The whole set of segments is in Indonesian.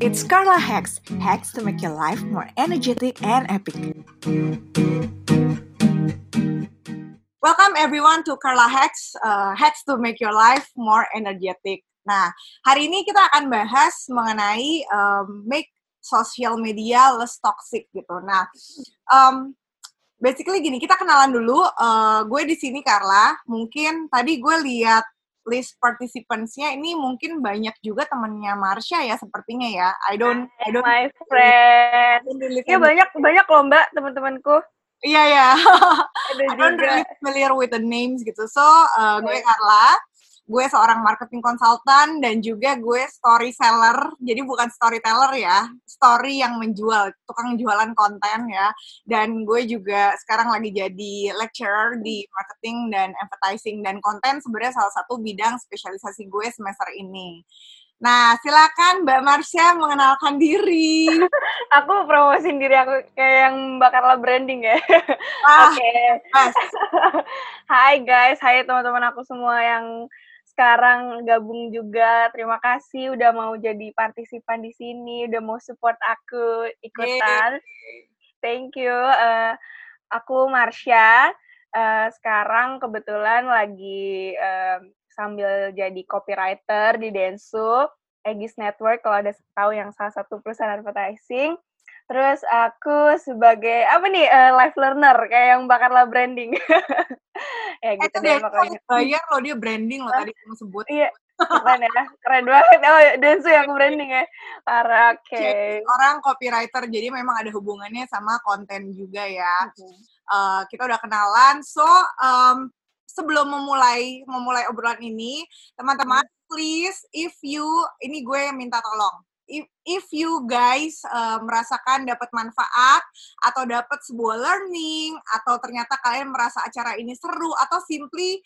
It's Carla Hacks, hacks to make your life more energetic and epic. Welcome everyone to Carla Hacks, uh, hacks to make your life more energetic. Nah, hari ini kita akan bahas mengenai um, make social media less toxic gitu. Nah, um, basically gini, kita kenalan dulu. Uh, gue di sini Carla. Mungkin tadi gue lihat list participants-nya ini mungkin banyak juga temennya Marsha ya sepertinya ya. I don't I don't my friend. Iya banyak banyak loh Mbak teman-temanku. Iya ya. I don't really familiar with the names gitu. So uh, gue Carla gue seorang marketing konsultan dan juga gue story seller. Jadi bukan storyteller ya, story yang menjual, tukang jualan konten ya. Dan gue juga sekarang lagi jadi lecturer di marketing dan advertising dan konten sebenarnya salah satu bidang spesialisasi gue semester ini. Nah, silakan Mbak Marsha mengenalkan diri. aku promosiin diri aku kayak yang bakal branding ya. Ah, Oke. Hai guys, hai teman-teman aku semua yang sekarang gabung juga. Terima kasih udah mau jadi partisipan di sini, udah mau support aku ikutan. Thank you. Uh, aku Marsha. Uh, sekarang kebetulan lagi uh, sambil jadi copywriter di Densu, Egis Network kalau ada tahu yang salah satu perusahaan advertising. Terus aku sebagai apa nih uh, life learner kayak yang bakal lah branding. ya gitu eh, deh pokoknya. Bayar loh dia branding loh tadi kamu sebut. Iya. Keren ya, keren banget. Oh, Densu yang branding ya. Parah, oke. Okay. Orang copywriter, jadi memang ada hubungannya sama konten juga ya. Okay. Uh, kita udah kenalan, so um, sebelum memulai memulai obrolan ini, teman-teman, hmm. please, if you, ini gue yang minta tolong if, if you guys uh, merasakan dapat manfaat atau dapat sebuah learning atau ternyata kalian merasa acara ini seru atau simply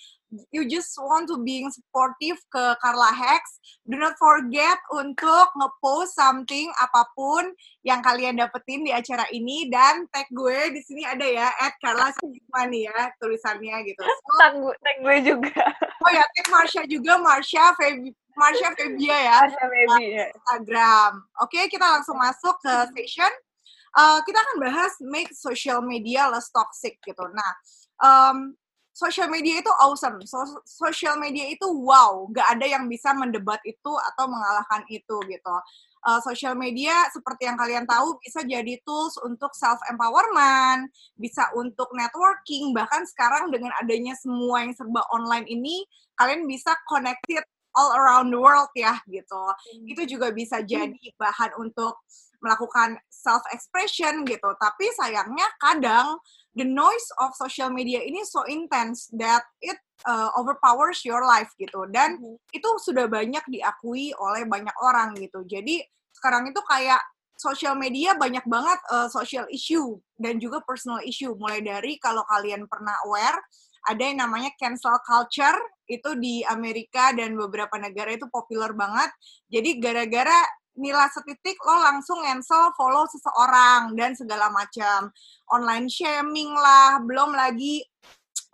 you just want to being supportive ke Carla Hex, do not forget untuk ngepost something apa pun yang kalian dapetin di acara ini dan tag gue di sini ada ya at Carla Sigmani ya tulisannya gitu. So, tag, tag gue juga. Oh ya, tag Marsha juga, Marsha Feby Marsha Febia ya. Marsha Febi, ya. Instagram. Oke, okay, kita langsung masuk ke session. Uh, kita akan bahas make social media less toxic gitu. Nah, um, social media itu awesome. So, social media itu wow, gak ada yang bisa mendebat itu atau mengalahkan itu gitu. Uh, social media seperti yang kalian tahu bisa jadi tools untuk self empowerment, bisa untuk networking, bahkan sekarang dengan adanya semua yang serba online ini, kalian bisa connected all around the world ya gitu. Hmm. Itu juga bisa hmm. jadi bahan untuk melakukan self expression gitu. Tapi sayangnya kadang the noise of social media ini so intense that it uh, overpowers your life gitu. Dan hmm. itu sudah banyak diakui oleh banyak orang gitu. Jadi sekarang itu kayak social media banyak banget uh, social issue dan juga personal issue mulai dari kalau kalian pernah aware ada yang namanya cancel culture itu di Amerika dan beberapa negara itu populer banget. Jadi gara-gara nilai setitik lo langsung cancel follow seseorang dan segala macam. Online shaming lah belum lagi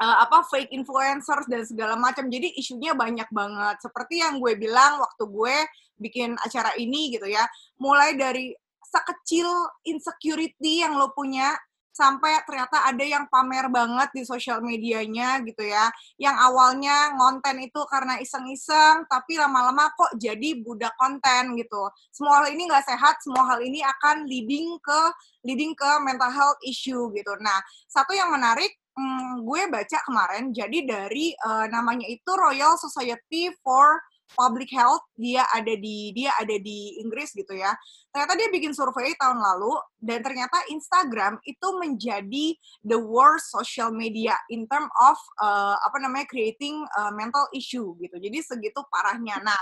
uh, apa fake influencers dan segala macam. Jadi isunya banyak banget. Seperti yang gue bilang waktu gue bikin acara ini gitu ya. Mulai dari sekecil insecurity yang lo punya sampai ternyata ada yang pamer banget di sosial medianya gitu ya. Yang awalnya ngonten itu karena iseng-iseng, tapi lama-lama kok jadi budak konten gitu. Semua hal ini nggak sehat, semua hal ini akan leading ke leading ke mental health issue gitu. Nah, satu yang menarik hmm, gue baca kemarin jadi dari uh, namanya itu Royal Society for public health dia ada di dia ada di Inggris gitu ya. Ternyata dia bikin survei tahun lalu dan ternyata Instagram itu menjadi the worst social media in term of uh, apa namanya creating uh, mental issue gitu. Jadi segitu parahnya. Nah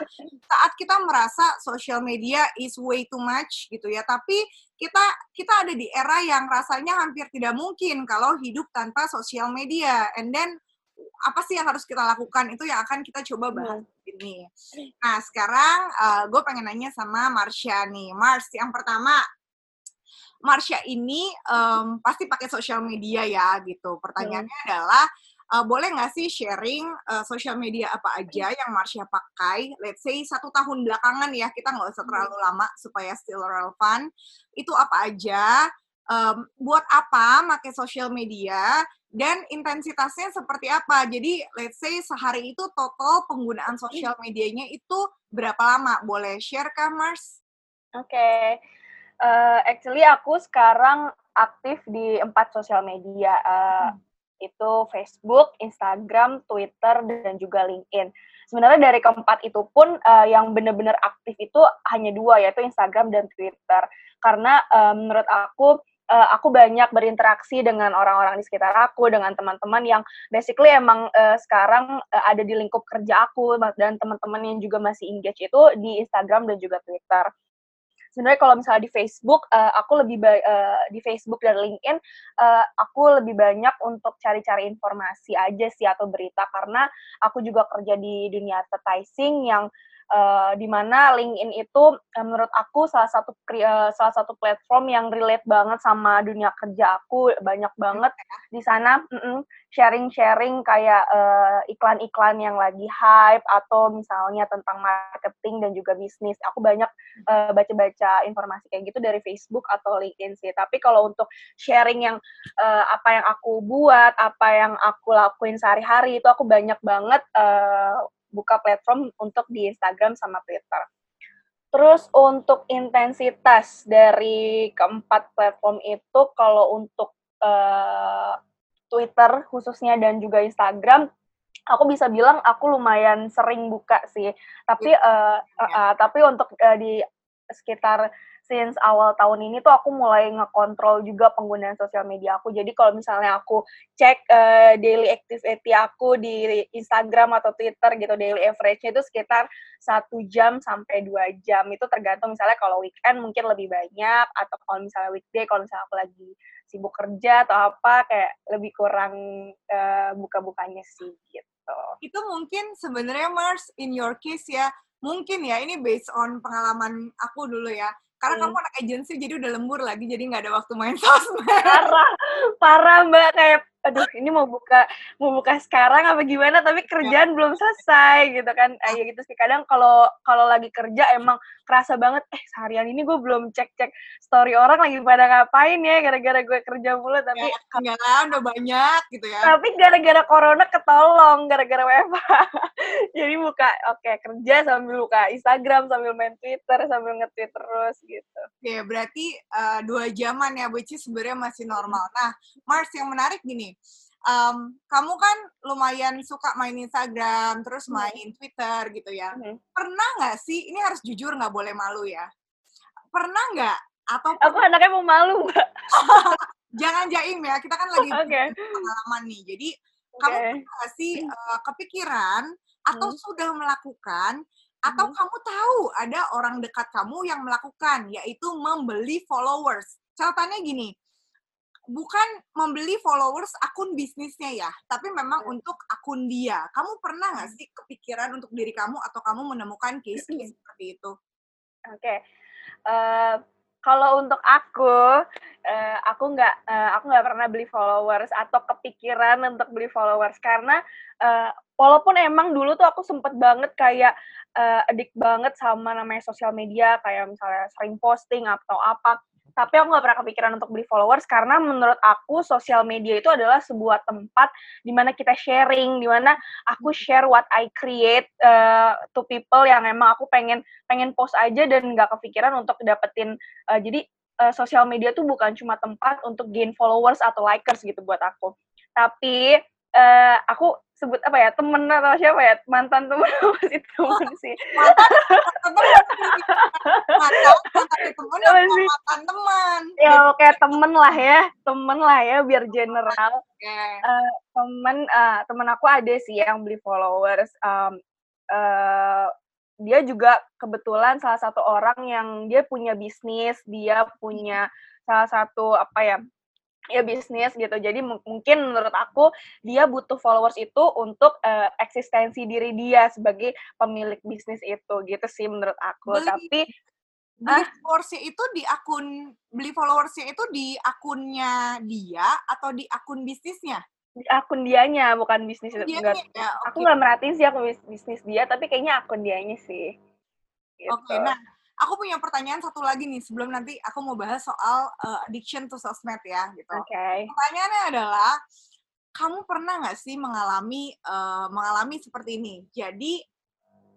saat kita merasa social media is way too much gitu ya tapi kita kita ada di era yang rasanya hampir tidak mungkin kalau hidup tanpa sosial media. And then apa sih yang harus kita lakukan itu yang akan kita coba iya. bahas ini. Nah sekarang uh, gue pengen nanya sama Marsha nih, Mars yang pertama Marsha ini um, pasti pakai sosial media ya gitu. Pertanyaannya hmm. adalah uh, boleh nggak sih sharing uh, social media apa aja yang Marsha pakai? Let's say satu tahun belakangan ya, kita nggak usah terlalu lama supaya still relevant. Itu apa aja? Um, buat apa pakai social media? Dan intensitasnya seperti apa? Jadi, let's say sehari itu total penggunaan sosial medianya itu berapa lama? Boleh share kah, Mars? Oke. Okay. Uh, actually, aku sekarang aktif di empat sosial media. Uh, hmm itu Facebook, Instagram, Twitter, dan juga LinkedIn. Sebenarnya dari keempat itu pun uh, yang benar-benar aktif itu hanya dua, yaitu Instagram dan Twitter. Karena uh, menurut aku, uh, aku banyak berinteraksi dengan orang-orang di sekitar aku, dengan teman-teman yang basically emang uh, sekarang uh, ada di lingkup kerja aku, dan teman-teman yang juga masih engage itu di Instagram dan juga Twitter. Sebenarnya kalau misalnya di Facebook uh, aku lebih uh, di Facebook dan LinkedIn uh, aku lebih banyak untuk cari-cari informasi aja sih atau berita karena aku juga kerja di dunia advertising yang uh, di mana LinkedIn itu uh, menurut aku salah satu uh, salah satu platform yang relate banget sama dunia kerja aku banyak banget di sana sharing-sharing kayak iklan iklan-iklan yang lagi hype atau misalnya tentang marketing dan juga bisnis. Aku banyak uh, baca-baca informasi kayak gitu dari Facebook atau LinkedIn sih. Tapi kalau untuk sharing yang uh, apa yang aku buat apa yang aku lakuin sehari-hari itu aku banyak banget uh, buka platform untuk di Instagram sama Twitter. Terus untuk intensitas dari keempat platform itu kalau untuk uh, Twitter khususnya dan juga Instagram aku bisa bilang aku lumayan sering buka sih. Tapi uh, uh, uh, tapi untuk uh, di sekitar since awal tahun ini tuh aku mulai ngekontrol juga penggunaan sosial media aku. Jadi kalau misalnya aku cek uh, daily activity aku di Instagram atau Twitter gitu, daily average-nya itu sekitar satu jam sampai dua jam. Itu tergantung misalnya kalau weekend mungkin lebih banyak, atau kalau misalnya weekday, kalau misalnya aku lagi sibuk kerja atau apa, kayak lebih kurang uh, buka-bukanya sih gitu. Itu mungkin sebenarnya Mars, in your case ya, mungkin ya ini based on pengalaman aku dulu ya karena hmm. kamu anak agensi jadi udah lembur lagi jadi nggak ada waktu main sosmed parah parah mbak kayak aduh ini mau buka mau buka sekarang apa gimana? Tapi kerjaan ya. belum selesai gitu kan. Eh, ya gitu sih. Kadang kalau kalau lagi kerja emang kerasa banget eh seharian ini gue belum cek cek story orang lagi pada ngapain ya gara-gara gue kerja mulu? Tapi ya, enggak lah udah banyak gitu ya. Tapi gara-gara corona ketolong gara-gara WFH jadi buka oke okay, kerja sambil buka Instagram sambil main Twitter sambil nge-tweet terus gitu. Ya berarti uh, dua jaman ya which is sebenarnya masih normal. Nah Mars yang menarik gini um, kamu kan lumayan suka main Instagram, terus hmm. main Twitter gitu ya. Hmm. Pernah nggak sih? Ini harus jujur nggak boleh malu ya. Pernah nggak? Atau aku anaknya mau malu. Jangan jaim ya. Kita kan lagi okay. pengalaman nih. Jadi okay. kamu pernah nggak sih uh, kepikiran atau hmm. sudah melakukan atau hmm. kamu tahu ada orang dekat kamu yang melakukan yaitu membeli followers. Catatannya gini, bukan membeli followers akun bisnisnya ya, tapi memang untuk akun dia. Kamu pernah nggak sih kepikiran untuk diri kamu atau kamu menemukan case-case seperti itu? Oke, okay. uh, kalau untuk aku, uh, aku nggak, uh, aku nggak pernah beli followers atau kepikiran untuk beli followers karena uh, walaupun emang dulu tuh aku sempet banget kayak uh, adik banget sama namanya sosial media, kayak misalnya sering posting atau apa tapi aku nggak pernah kepikiran untuk beli followers karena menurut aku sosial media itu adalah sebuah tempat di mana kita sharing, di mana aku share what I create uh, to people yang emang aku pengen pengen post aja dan nggak kepikiran untuk dapetin uh, jadi uh, sosial media tuh bukan cuma tempat untuk gain followers atau likers gitu buat aku. Tapi uh, aku sebut apa ya temen atau siapa ya mantan temen masih temen sih. mantan temen. Mantan temen ya oke temen lah ya temen lah ya biar general. Okay. uh, eh, temen uh, temen aku ada sih yang beli followers um, uh, dia juga kebetulan salah satu orang yang dia punya bisnis dia punya salah satu apa ya ya bisnis gitu. Jadi mungkin menurut aku dia butuh followers itu untuk uh, eksistensi diri dia sebagai pemilik bisnis itu gitu sih menurut aku. Beli, Tapi beli ah, followersnya itu di akun beli followersnya itu di akunnya dia atau di akun bisnisnya? akun dianya bukan bisnis itu enggak. Ya, okay. Aku nggak merhatiin sih aku bisnis dia, tapi kayaknya akun dianya sih. Gitu. Oke, okay, nah aku punya pertanyaan satu lagi nih sebelum nanti aku mau bahas soal uh, addiction to sosmed ya gitu. Oke. Okay. Pertanyaannya adalah kamu pernah nggak sih mengalami uh, mengalami seperti ini? Jadi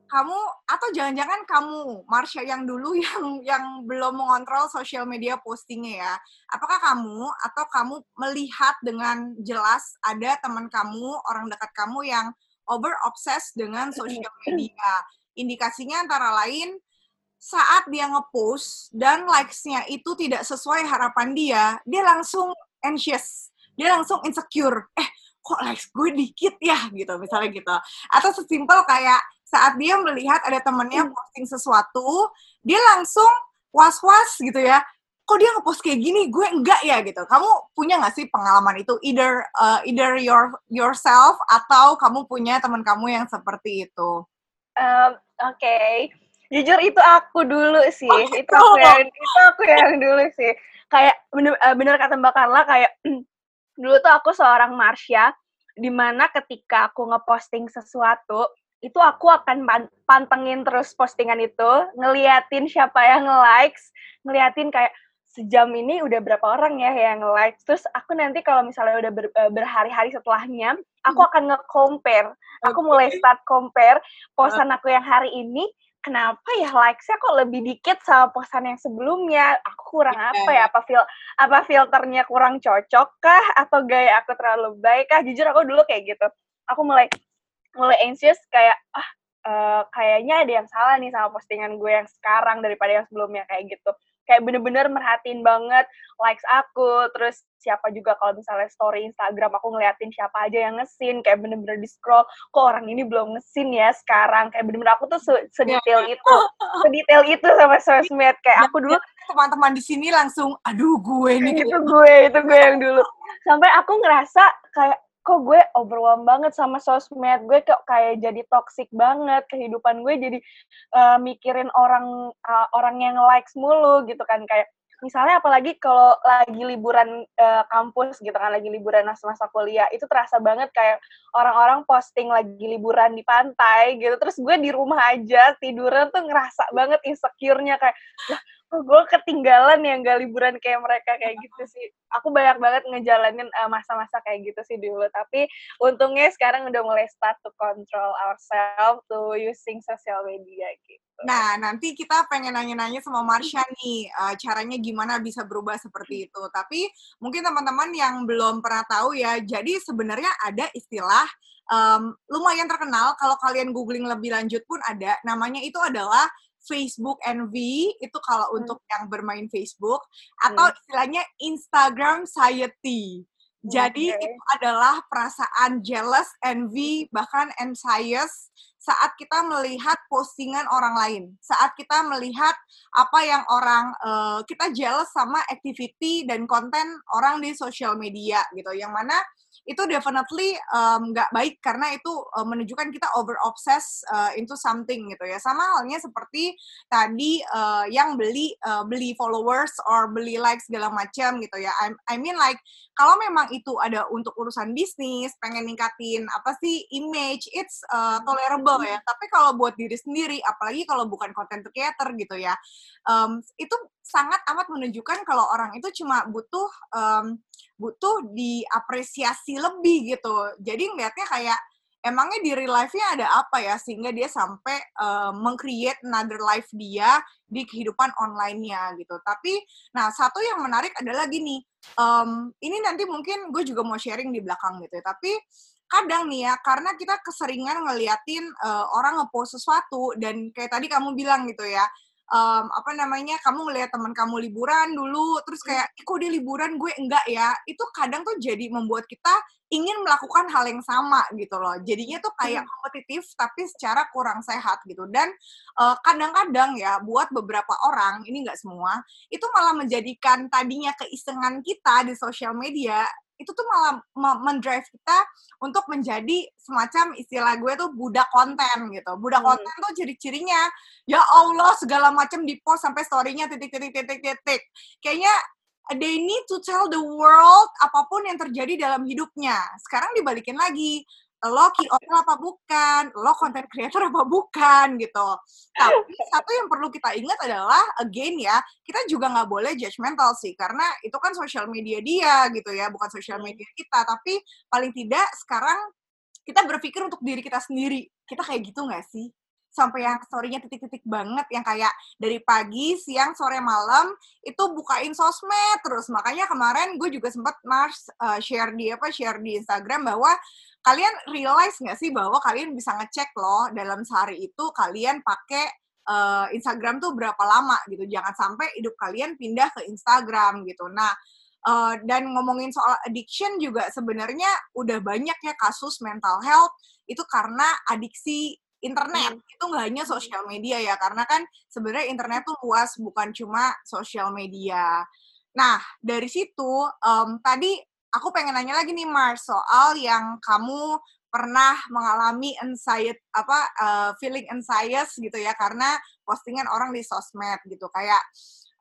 kamu atau jangan-jangan kamu Marsha yang dulu yang yang belum mengontrol sosial media postingnya ya apakah kamu atau kamu melihat dengan jelas ada teman kamu orang dekat kamu yang over obsessed dengan sosial media indikasinya antara lain saat dia ngepost dan likes-nya itu tidak sesuai harapan dia dia langsung anxious dia langsung insecure eh kok likes gue dikit ya gitu misalnya gitu atau sesimpel kayak saat dia melihat ada temennya hmm. posting sesuatu, dia langsung was-was gitu ya. Kok dia ngepost kayak gini, gue enggak ya gitu. Kamu punya nggak sih pengalaman itu? Either uh, either your yourself atau kamu punya teman kamu yang seperti itu? Um, Oke, okay. Jujur itu aku dulu sih. Oh, itu aku yang itu aku yang dulu sih. Kayak bener, uh, bener kata Mbak Carla kayak dulu tuh aku seorang Marsha di mana ketika aku ngeposting sesuatu itu aku akan pantengin terus postingan itu, ngeliatin siapa yang likes, ngeliatin kayak sejam ini udah berapa orang ya yang like. Terus aku nanti kalau misalnya udah ber, eh, berhari-hari setelahnya, aku hmm. akan nge-compare. Aku mulai start compare posan aku yang hari ini, kenapa ya likes-nya kok lebih dikit sama posan yang sebelumnya? Aku kurang yeah. apa ya? Apa fil apa filternya kurang cocok kah atau gaya aku terlalu baik kah? Jujur aku dulu kayak gitu. Aku mulai mulai anxious kayak ah uh, kayaknya ada yang salah nih sama postingan gue yang sekarang daripada yang sebelumnya kayak gitu kayak bener-bener merhatiin banget likes aku terus siapa juga kalau misalnya story Instagram aku ngeliatin siapa aja yang ngesin kayak bener-bener di scroll kok orang ini belum ngesin ya sekarang? Kayak bener-bener aku tuh sedetail iya. itu sedetail itu sama sosmed. Kayak aku dulu teman-teman di sini langsung aduh gue nih. Itu gue itu gue yang dulu. Sampai aku ngerasa kayak kok gue overwhelmed banget sama sosmed. Gue kok kayak jadi toxic banget. Kehidupan gue jadi uh, mikirin orang uh, orang yang likes mulu gitu kan. Kayak misalnya apalagi kalau lagi liburan uh, kampus gitu kan lagi liburan masa-masa kuliah itu terasa banget kayak orang-orang posting lagi liburan di pantai gitu. Terus gue di rumah aja tiduran tuh ngerasa banget insecure-nya kayak gue ketinggalan yang gak liburan kayak mereka kayak gitu sih. Aku banyak banget ngejalanin eh, masa-masa kayak gitu sih dulu. Tapi untungnya sekarang udah mulai start to control ourselves to using social media gitu. Nah, nanti kita pengen nanya-nanya sama Marsha nih, uh, caranya gimana bisa berubah seperti itu. Tapi mungkin teman-teman yang belum pernah tahu ya, jadi sebenarnya ada istilah um, lumayan terkenal, kalau kalian googling lebih lanjut pun ada, namanya itu adalah Facebook envy itu kalau hmm. untuk yang bermain Facebook atau hmm. istilahnya Instagram anxiety. Jadi okay. itu adalah perasaan jealous, envy, bahkan anxious saat kita melihat postingan orang lain, saat kita melihat apa yang orang uh, kita jealous sama activity dan konten orang di sosial media gitu, yang mana itu definitely nggak um, baik karena itu uh, menunjukkan kita over obsess uh, into something gitu ya. Sama halnya seperti tadi uh, yang beli uh, beli followers or beli likes segala macam gitu ya. I, I mean like kalau memang itu ada untuk urusan bisnis pengen ningkatin apa sih image it's uh, tolerable ya. Tapi kalau buat diri sendiri apalagi kalau bukan content creator gitu ya um, itu sangat amat menunjukkan kalau orang itu cuma butuh um, butuh diapresiasi lebih gitu. Jadi ngeliatnya kayak emangnya di real life-nya ada apa ya sehingga dia sampai uh, meng-create another life dia di kehidupan online-nya gitu. Tapi nah satu yang menarik adalah gini, um, ini nanti mungkin gue juga mau sharing di belakang gitu ya. Tapi kadang nih ya karena kita keseringan ngeliatin uh, orang ngepost sesuatu dan kayak tadi kamu bilang gitu ya um, apa namanya kamu ngelihat teman kamu liburan dulu terus kayak kok dia liburan? Gue enggak ya. Itu kadang tuh jadi membuat kita ingin melakukan hal yang sama gitu loh. Jadinya tuh kayak kompetitif tapi secara kurang sehat gitu. Dan kadang-kadang uh, ya buat beberapa orang ini enggak semua itu malah menjadikan tadinya keisengan kita di sosial media itu tuh malah mendrive kita untuk menjadi semacam istilah gue tuh budak konten gitu. Budak hmm. konten tuh ciri-cirinya ya Allah segala macam di post sampai story-nya titik titik titik titik. Kayaknya they need to tell the world apa pun yang terjadi dalam hidupnya. Sekarang dibalikin lagi, lo KOL apa bukan, lo content creator apa bukan gitu. Tapi satu yang perlu kita ingat adalah again ya, kita juga nggak boleh judgmental sih, karena itu kan sosial media dia gitu ya, bukan sosial media kita. Tapi paling tidak sekarang kita berpikir untuk diri kita sendiri. Kita kayak gitu nggak sih? Sampai yang story-nya titik-titik banget yang kayak dari pagi, siang, sore, malam itu bukain sosmed terus. Makanya kemarin gue juga sempat Mars uh, share di apa share di Instagram bahwa kalian realize nggak sih bahwa kalian bisa ngecek loh dalam sehari itu kalian pakai uh, Instagram tuh berapa lama gitu. Jangan sampai hidup kalian pindah ke Instagram gitu. Nah, Uh, dan ngomongin soal addiction juga sebenarnya udah banyak ya kasus mental health itu karena adiksi internet hmm. itu nggak hanya sosial media ya karena kan sebenarnya internet tuh luas bukan cuma sosial media. Nah dari situ um, tadi aku pengen nanya lagi nih Mars soal yang kamu pernah mengalami anxiety apa uh, feeling anxious gitu ya karena postingan orang di sosmed gitu kayak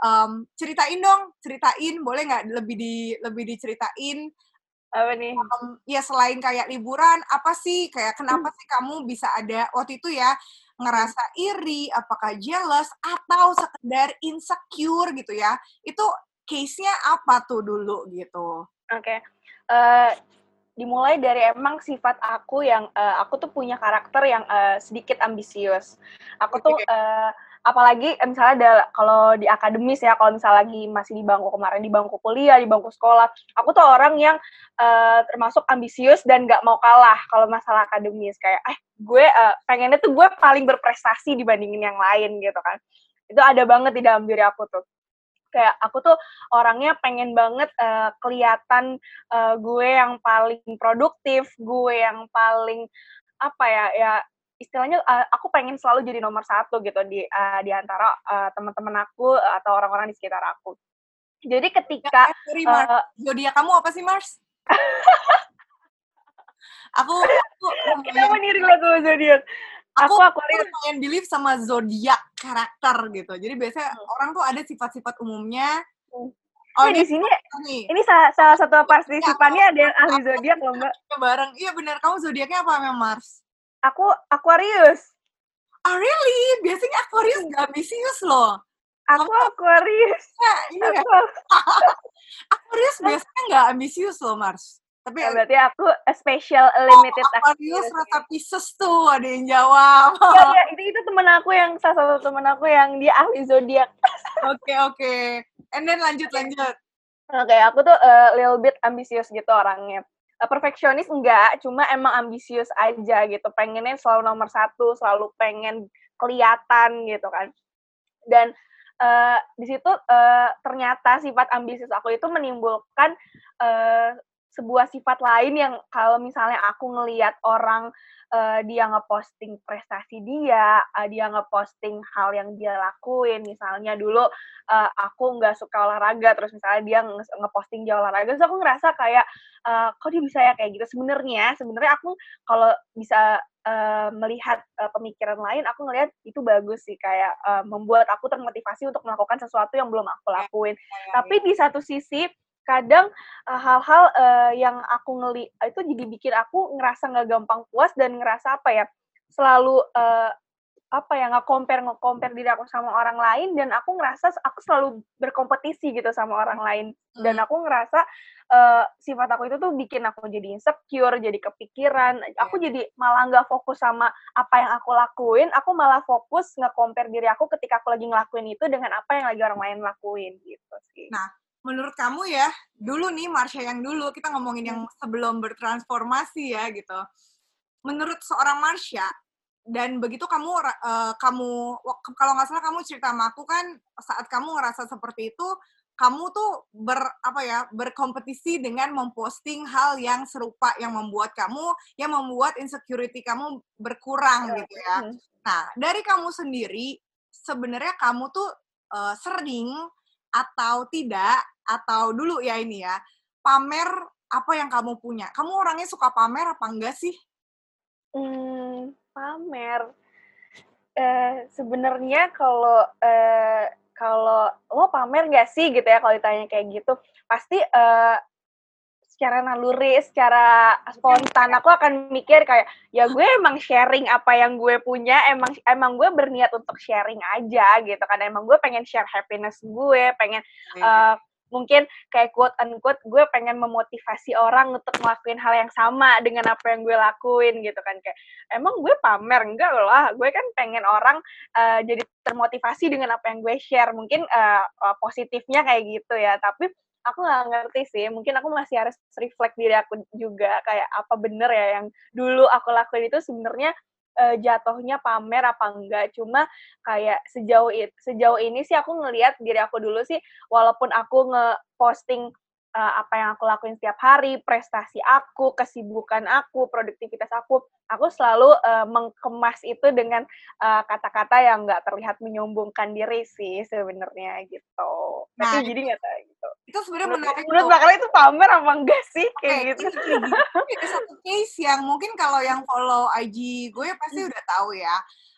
um, ceritain dong ceritain boleh nggak lebih di lebih diceritain apa nih? Um, ya selain kayak liburan, apa sih kayak kenapa sih kamu bisa ada waktu itu ya ngerasa iri, apakah jealous atau sekedar insecure gitu ya? Itu case-nya apa tuh dulu gitu? Oke. Okay. Uh, eh, dimulai dari emang sifat aku yang uh, aku tuh punya karakter yang uh, sedikit ambisius. Aku tuh uh, apalagi misalnya ada kalau di akademis ya kalau misalnya lagi masih di bangku kemarin di bangku kuliah di bangku sekolah aku tuh orang yang uh, termasuk ambisius dan nggak mau kalah kalau masalah akademis. Kayak eh gue uh, pengennya tuh gue paling berprestasi dibandingin yang lain gitu kan. Itu ada banget di dalam diri aku tuh. Kayak aku tuh orangnya pengen banget uh, kelihatan uh, gue yang paling produktif gue yang paling apa ya ya istilahnya uh, aku pengen selalu jadi nomor satu gitu di uh, di antara uh, teman-teman aku atau orang-orang di sekitar aku. Jadi ketika ya, sorry. Uh, zodiak kamu apa sih Mars? aku aku nih relate sama zodiak? Aku aku lumayan believe sama zodiak karakter gitu. Jadi biasanya hmm. orang tuh ada sifat-sifat umumnya. Hmm. Oh, di sini nih. ini salah, salah satu partisipannya ada yang ahli zodiak loh, Mbak. Bareng. Iya benar. Kamu zodiaknya apa, memang Mars? Aku Aquarius. Oh, really? Biasanya Aquarius nggak ambisius loh. Aku Aquarius. Ya, iya. Aku... Aquarius biasanya nggak ambisius loh, Mars. Tapi ya, berarti aku a special limited oh, Aquarius rata Pisces tuh ada yang jawab. Iya, ya, itu itu temen aku yang salah satu temen aku yang dia ahli zodiak. Oke, okay, oke. Okay. And then lanjut lanjut. Oke, okay, aku tuh a little bit ambisius gitu orangnya perfeksionis enggak, cuma emang ambisius aja gitu. Pengennya selalu nomor satu, selalu pengen kelihatan gitu kan. Dan uh, di situ uh, ternyata sifat ambisius aku itu menimbulkan uh, sebuah sifat lain yang kalau misalnya aku ngelihat orang uh, dia ngeposting prestasi dia, uh, dia ngeposting hal yang dia lakuin, misalnya dulu uh, aku nggak suka olahraga, terus misalnya dia ngeposting dia olahraga, terus aku ngerasa kayak uh, kok dia bisa ya kayak gitu. Sebenarnya, sebenarnya aku kalau bisa uh, melihat uh, pemikiran lain, aku ngelihat itu bagus sih, kayak uh, membuat aku termotivasi untuk melakukan sesuatu yang belum aku lakuin. Ya, ya, ya. Tapi di satu sisi kadang eh, hal-hal uh, uh, yang aku ngeli itu jadi bikin aku ngerasa nggak gampang puas dan ngerasa apa ya selalu uh, apa ya nggak compare nggak compare diri aku sama orang lain dan aku ngerasa aku selalu berkompetisi gitu sama orang lain dan hmm. aku ngerasa uh, sifat aku itu tuh bikin aku jadi insecure jadi kepikiran aku iya. jadi malah nggak fokus sama apa yang aku lakuin aku malah fokus nggak compare diri aku ketika aku lagi ngelakuin itu dengan apa yang lagi orang lain lakuin gitu sih nah menurut kamu ya, dulu nih Marsha yang dulu, kita ngomongin yang hmm. sebelum bertransformasi ya gitu. Menurut seorang Marsha, dan begitu kamu uh, kamu kalau nggak salah kamu cerita sama aku kan saat kamu ngerasa seperti itu kamu tuh ber apa ya berkompetisi dengan memposting hal yang serupa yang membuat kamu yang membuat insecurity kamu berkurang gitu ya. Hmm. Nah dari kamu sendiri sebenarnya kamu tuh uh, sering atau tidak atau dulu ya ini ya pamer apa yang kamu punya. Kamu orangnya suka pamer apa enggak sih? Hmm, pamer. Eh, sebenarnya kalau eh, kalau lo pamer nggak sih gitu ya kalau ditanya kayak gitu? Pasti uh, secara naluri, secara spontan aku akan mikir kayak ya gue emang sharing apa yang gue punya, emang emang gue berniat untuk sharing aja gitu kan. Emang gue pengen share happiness gue, pengen uh, mungkin kayak quote unquote gue pengen memotivasi orang untuk ngelakuin hal yang sama dengan apa yang gue lakuin gitu kan. Kayak emang gue pamer? Enggak lah gue kan pengen orang uh, jadi termotivasi dengan apa yang gue share. Mungkin uh, positifnya kayak gitu ya. Tapi aku nggak ngerti sih mungkin aku masih harus reflect diri aku juga kayak apa bener ya yang dulu aku lakuin itu sebenarnya uh, jatuhnya pamer apa enggak. Cuma kayak sejauh it, sejauh ini sih aku ngelihat diri aku dulu sih walaupun aku nge-posting uh, apa yang aku lakuin setiap hari, prestasi aku, kesibukan aku, produktivitas aku, aku selalu uh, mengemas itu dengan kata-kata uh, yang nggak terlihat menyombongkan diri sih sebenarnya gitu. Nah, Tapi jadi nggak tahu gitu. Itu sebenarnya menarik. Menurut bakal itu pamer apa enggak sih kayak okay, gitu? Ada satu case yang mungkin kalau yang follow IG gue pasti hmm. udah tahu ya.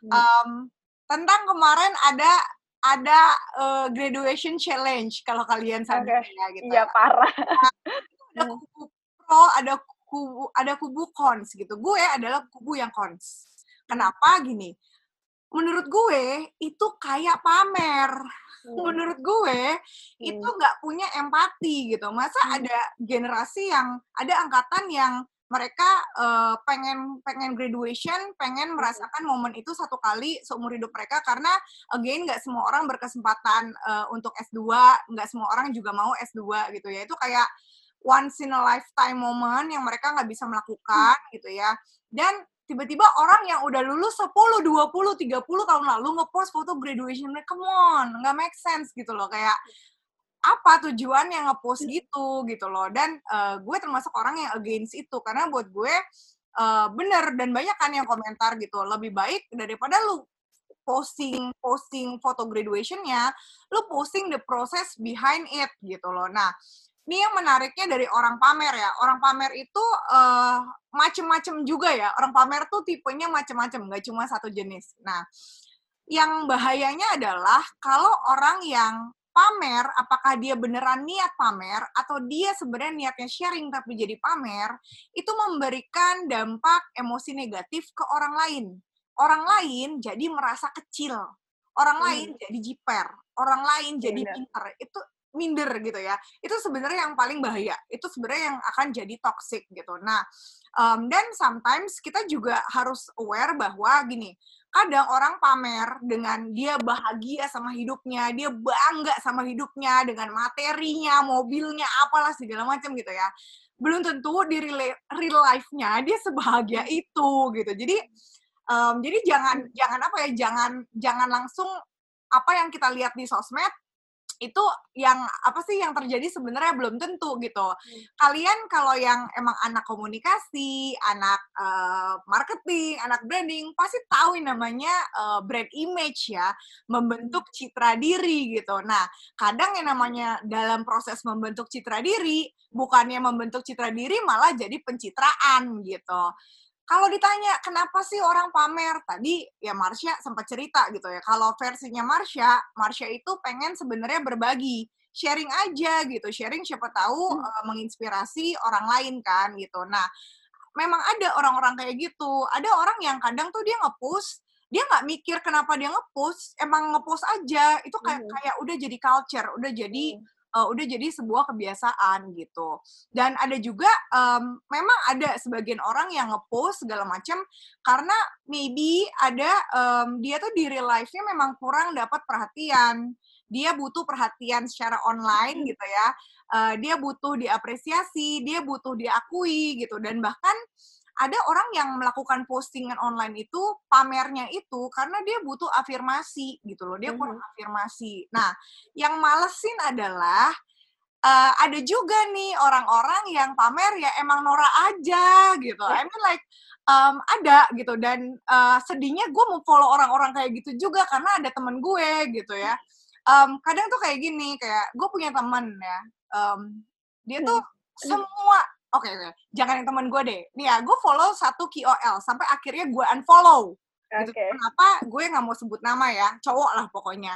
Um, tentang kemarin ada ada uh, graduation challenge kalau kalian sadar okay. ya gitu. Iya parah. Nah, ada kubu pro, ada kubu ada kubu cons gitu. Gue adalah kubu yang cons. Kenapa gini? Menurut gue itu kayak pamer. Hmm. Menurut gue hmm. itu nggak punya empati gitu. Masa hmm. ada generasi yang ada angkatan yang mereka uh, pengen pengen graduation, pengen merasakan momen itu satu kali seumur hidup mereka karena again nggak semua orang berkesempatan uh, untuk S2, nggak semua orang juga mau S2 gitu ya. Itu kayak once in a lifetime moment yang mereka nggak bisa melakukan gitu ya. Dan tiba-tiba orang yang udah lulus 10, 20, 30 tahun lalu ngepost foto graduation mereka, come on, nggak make sense gitu loh. Kayak apa tujuan yang ngepost hmm. gitu gitu loh. Dan uh, gue termasuk orang yang against itu karena buat gue uh, bener dan banyak kan yang komentar gitu lebih baik daripada lu posting posting foto graduationnya lu posting the process behind it gitu loh. Nah ini yang menariknya dari orang pamer ya. Orang pamer itu uh, macem-macem juga ya. Orang pamer tuh tipenya macem-macem nggak cuma satu jenis. Nah yang bahayanya adalah kalau orang yang pamer, apakah dia beneran niat pamer atau dia sebenarnya niatnya sharing tapi jadi pamer, itu memberikan dampak emosi negatif ke orang lain. Orang lain jadi merasa kecil, orang hmm. lain jadi jiper, orang lain jadi pinter. Itu minder gitu ya. Itu sebenarnya yang paling bahaya. Itu sebenarnya yang akan jadi toxic gitu. Nah, um, dan sometimes kita juga harus aware bahwa gini, kadang orang pamer dengan dia bahagia sama hidupnya, dia bangga sama hidupnya dengan materinya, mobilnya, apalah segala macam gitu ya. Belum tentu di real life-nya dia sebahagia itu gitu. Jadi um, jadi jangan jangan apa ya, jangan jangan langsung apa yang kita lihat di sosmed itu yang apa sih yang terjadi sebenarnya belum tentu gitu. Hmm. Kalian kalau yang emang anak komunikasi, anak uh, marketing, anak branding pasti tahu yang namanya uh, brand image ya, membentuk hmm. citra diri gitu. Nah, kadang yang namanya dalam proses membentuk citra diri bukannya membentuk citra diri malah jadi pencitraan gitu kalau ditanya kenapa sih orang pamer? Tadi ya Marsha sempat cerita gitu ya kalau versinya Marsha Marsha itu pengen sebenarnya berbagi sharing aja gitu sharing siapa tahu hmm. uh, menginspirasi orang lain kan gitu. Nah memang ada orang-orang kayak gitu. Ada orang yang kadang tuh dia ngepost dia nggak mikir kenapa dia ngepost emang ngepost aja. Itu kayak hmm. kayak udah jadi culture udah jadi hmm uh, udah jadi sebuah kebiasaan gitu. Dan ada juga um, memang ada sebagian orang yang ngepost segala macam karena maybe ada um, dia tuh di real life-nya memang kurang dapat perhatian. Dia butuh perhatian secara online hmm. gitu ya. Uh, dia butuh diapresiasi, dia butuh diakui gitu dan bahkan ada orang yang melakukan postingan online itu pamernya itu karena dia butuh afirmasi gitu loh dia kurang mm-hmm. afirmasi. Nah yang malesin adalah uh, ada juga nih orang-orang yang pamer ya emang norak aja gitu. I mean like um, ada gitu dan uh, sedihnya gue mau follow orang-orang kayak gitu juga karena ada temen gue gitu ya. Um, kadang tuh kayak gini kayak gue punya temen ya um, dia tuh hmm. semua oke okay, okay. jangan yang teman gue deh. Nih ya gue follow satu KOL sampai akhirnya gue unfollow. Okay. gitu. kenapa gue nggak mau sebut nama ya? Cowok lah pokoknya.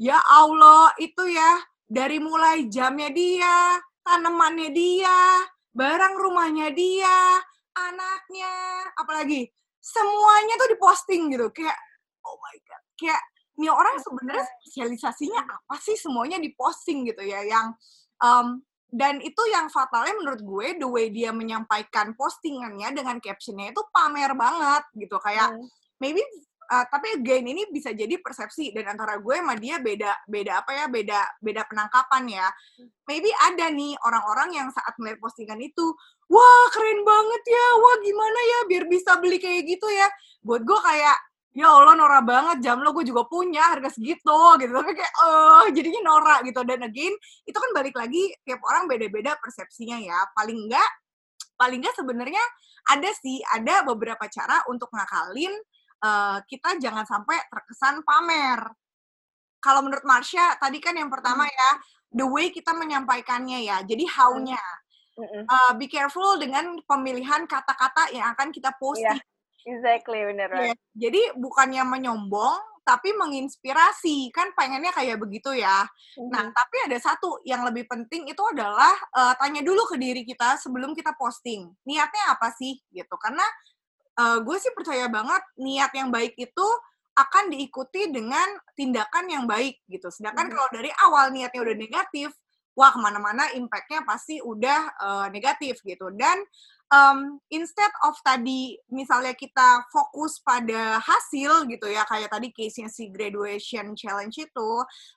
Ya Allah itu ya. Dari mulai jamnya dia, tanamannya dia, barang rumahnya dia, anaknya, apalagi. Semuanya tuh diposting gitu. Kayak oh my god. Kayak ini orang sebenarnya spesialisasinya apa sih? Semuanya diposting gitu ya. Yang um, dan itu yang fatalnya menurut gue the way dia menyampaikan postingannya dengan captionnya itu pamer banget gitu kayak hmm. maybe uh, tapi again ini bisa jadi persepsi dan antara gue sama dia beda beda apa ya beda beda penangkapan ya maybe ada nih orang-orang yang saat melihat postingan itu wah keren banget ya, wah gimana ya biar bisa beli kayak gitu ya. Buat gue kayak, ya Allah norak banget, jam lo gue juga punya harga segitu gitu. Tapi kayak, oh jadinya norak gitu. Dan again, itu kan balik lagi, tiap orang beda-beda persepsinya ya. Paling enggak, paling enggak sebenarnya ada sih, ada beberapa cara untuk ngakalin uh, kita jangan sampai terkesan pamer. Kalau menurut Marsha, tadi kan yang pertama hmm. ya, the way kita menyampaikannya ya. Jadi how-nya. Uh, be careful dengan pemilihan kata-kata yang akan kita post. Yeah, exactly, benar. Yeah. Jadi bukannya menyombong, tapi menginspirasi kan pengennya kayak begitu ya. Mm-hmm. Nah, tapi ada satu yang lebih penting itu adalah uh, tanya dulu ke diri kita sebelum kita posting. Niatnya apa sih gitu? Karena uh, gue sih percaya banget niat yang baik itu akan diikuti dengan tindakan yang baik gitu. Sedangkan mm-hmm. kalau dari awal niatnya udah negatif, wah ke mana-mana impactnya pasti udah uh, negatif gitu dan um, instead of tadi misalnya kita fokus pada hasil gitu ya kayak tadi case-nya si graduation challenge itu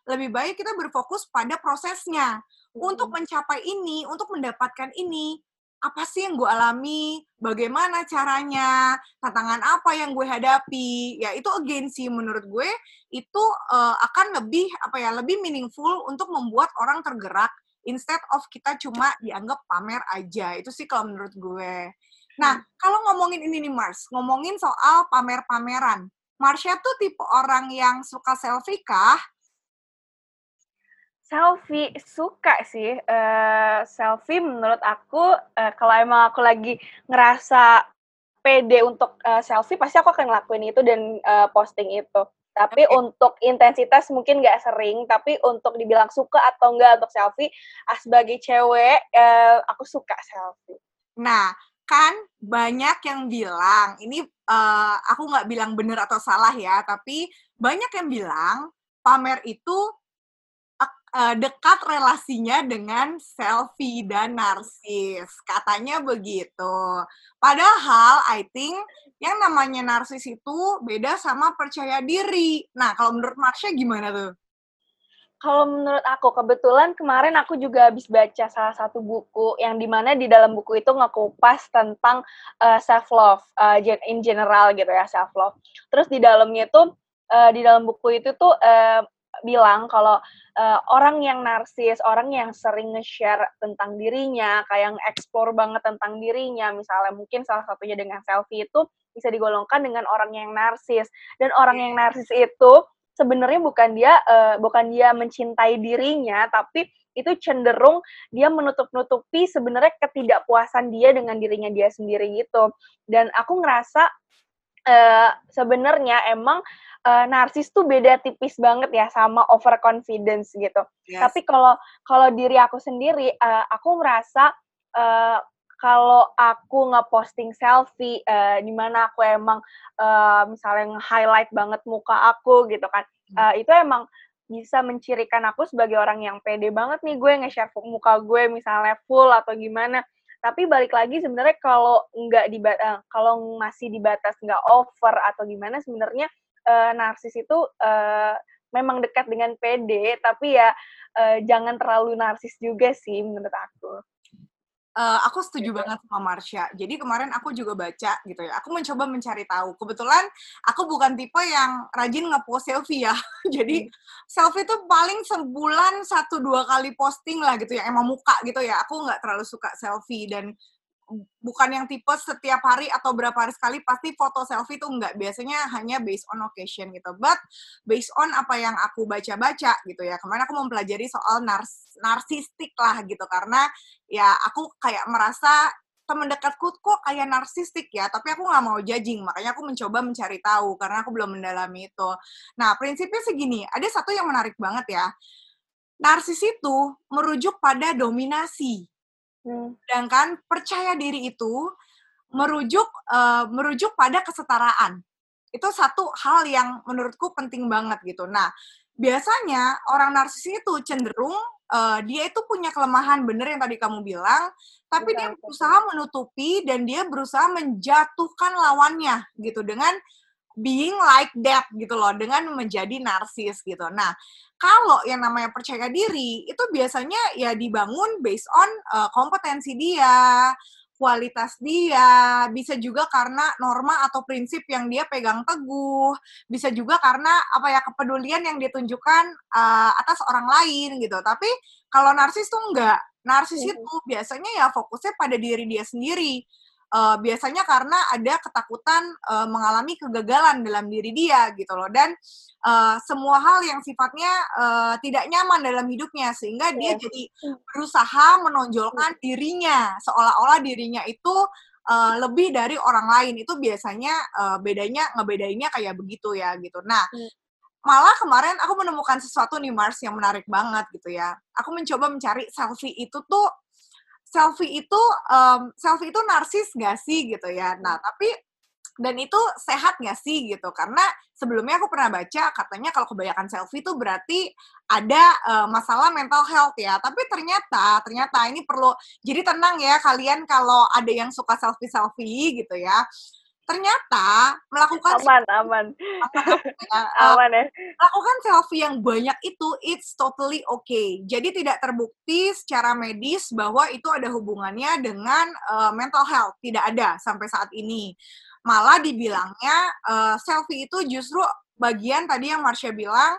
lebih baik kita berfokus pada prosesnya. Untuk mencapai ini untuk mendapatkan ini apa sih yang gue alami, bagaimana caranya, tantangan apa yang gue hadapi, ya itu again sih menurut gue itu uh, akan lebih apa ya lebih meaningful untuk membuat orang tergerak instead of kita cuma dianggap pamer aja itu sih kalau menurut gue. Nah hmm. kalau ngomongin ini nih Mars, ngomongin soal pamer-pameran, Marsha tuh tipe orang yang suka selfie kah? Selfie suka sih. Uh, selfie menurut aku uh, kalau emang aku lagi ngerasa pede untuk uh, selfie pasti aku akan ngelakuin itu dan uh, posting itu. Tapi okay. untuk intensitas mungkin nggak sering, tapi untuk dibilang suka atau enggak untuk selfie, ah, sebagai cewek uh, aku suka selfie. Nah, kan banyak yang bilang ini uh, aku nggak bilang benar atau salah ya, tapi banyak yang bilang pamer itu uh, dekat relasinya dengan selfie dan narsis. Katanya begitu. Padahal I think yang namanya narsis itu beda sama percaya diri. Nah, kalau menurut Marsha gimana tuh? Kalau menurut aku, kebetulan kemarin aku juga habis baca salah satu buku yang di mana di dalam buku itu ngekupas tentang uh, self love uh, in general gitu ya self love. Terus di dalamnya tuh uh, di dalam buku itu tuh uh, bilang kalau uh, orang yang narsis, orang yang sering nge-share tentang dirinya, kayak yang explore banget tentang dirinya, misalnya mungkin salah satunya dengan selfie itu bisa digolongkan dengan orang yang narsis. Dan orang yang narsis itu sebenarnya bukan dia uh, bukan dia mencintai dirinya, tapi itu cenderung dia menutup-nutupi sebenarnya ketidakpuasan dia dengan dirinya dia sendiri gitu. Dan aku ngerasa uh, sebenarnya emang uh, narsis tuh beda tipis banget ya sama overconfidence gitu. Yes. Tapi kalau kalau diri aku sendiri, uh, aku merasa uh, kalau aku ngeposting selfie uh, di mana aku emang uh, misalnya nge-highlight banget muka aku gitu kan, uh, itu emang bisa mencirikan aku sebagai orang yang pede banget nih gue nge-share muka gue misalnya full atau gimana tapi balik lagi sebenarnya kalau nggak di uh, kalau masih dibatas nggak over atau gimana sebenarnya uh, narsis itu uh, memang dekat dengan PD, tapi ya uh, jangan terlalu narsis juga sih menurut aku. Uh, aku setuju gitu. banget sama Marsha. Jadi kemarin aku juga baca gitu ya. Aku mencoba mencari tahu. Kebetulan aku bukan tipe yang rajin ngepost selfie ya. Jadi hmm. selfie itu paling sebulan satu dua kali posting lah gitu ya. Emang muka gitu ya. Aku nggak terlalu suka selfie dan bukan yang tipe setiap hari atau berapa hari sekali pasti foto selfie itu enggak biasanya hanya based on occasion gitu but based on apa yang aku baca-baca gitu ya kemarin aku mempelajari soal nars narsistik lah gitu karena ya aku kayak merasa teman dekatku kok kayak narsistik ya, tapi aku nggak mau judging, makanya aku mencoba mencari tahu karena aku belum mendalami itu. Nah, prinsipnya segini, ada satu yang menarik banget ya. Narsis itu merujuk pada dominasi. Hmm. Sedangkan percaya diri itu merujuk uh, merujuk pada kesetaraan. Itu satu hal yang menurutku penting banget gitu. Nah, biasanya orang narsis itu cenderung uh, dia itu punya kelemahan bener yang tadi kamu bilang, tapi Betul. dia berusaha menutupi dan dia berusaha menjatuhkan lawannya gitu dengan being like that gitu loh, dengan menjadi narsis gitu. Nah, kalau yang namanya percaya diri itu biasanya ya dibangun based on uh, kompetensi dia, kualitas dia, bisa juga karena norma atau prinsip yang dia pegang teguh, bisa juga karena apa ya kepedulian yang ditunjukkan uh, atas orang lain gitu. Tapi kalau narsis tuh enggak. Narsis -hmm. itu biasanya ya fokusnya pada diri dia sendiri uh, biasanya karena ada ketakutan uh, mengalami kegagalan dalam diri dia gitu loh dan uh, semua hal yang sifatnya uh, tidak nyaman dalam hidupnya sehingga dia yeah. jadi berusaha menonjolkan dirinya seolah-olah dirinya itu uh, lebih dari orang lain itu biasanya uh, bedanya ngebedainnya kayak begitu ya gitu nah mm. malah kemarin aku menemukan sesuatu nih Mars yang menarik banget gitu ya. Aku mencoba mencari selfie itu tuh selfie itu um, selfie itu narsis gak sih gitu ya. Nah, tapi dan itu sehat gak sih gitu? Karena sebelumnya aku pernah baca katanya kalau kebanyakan selfie itu berarti ada uh, masalah mental health ya. Tapi ternyata ternyata ini perlu jadi tenang ya kalian kalau ada yang suka selfie selfie gitu ya ternyata melakukan aman aman. Ya, aman ya. Melakukan selfie yang banyak itu it's totally okay. Jadi tidak terbukti secara medis bahwa itu ada hubungannya dengan uh, mental health. Tidak ada sampai saat ini. Malah dibilangnya uh, selfie itu justru bagian tadi yang Marsha bilang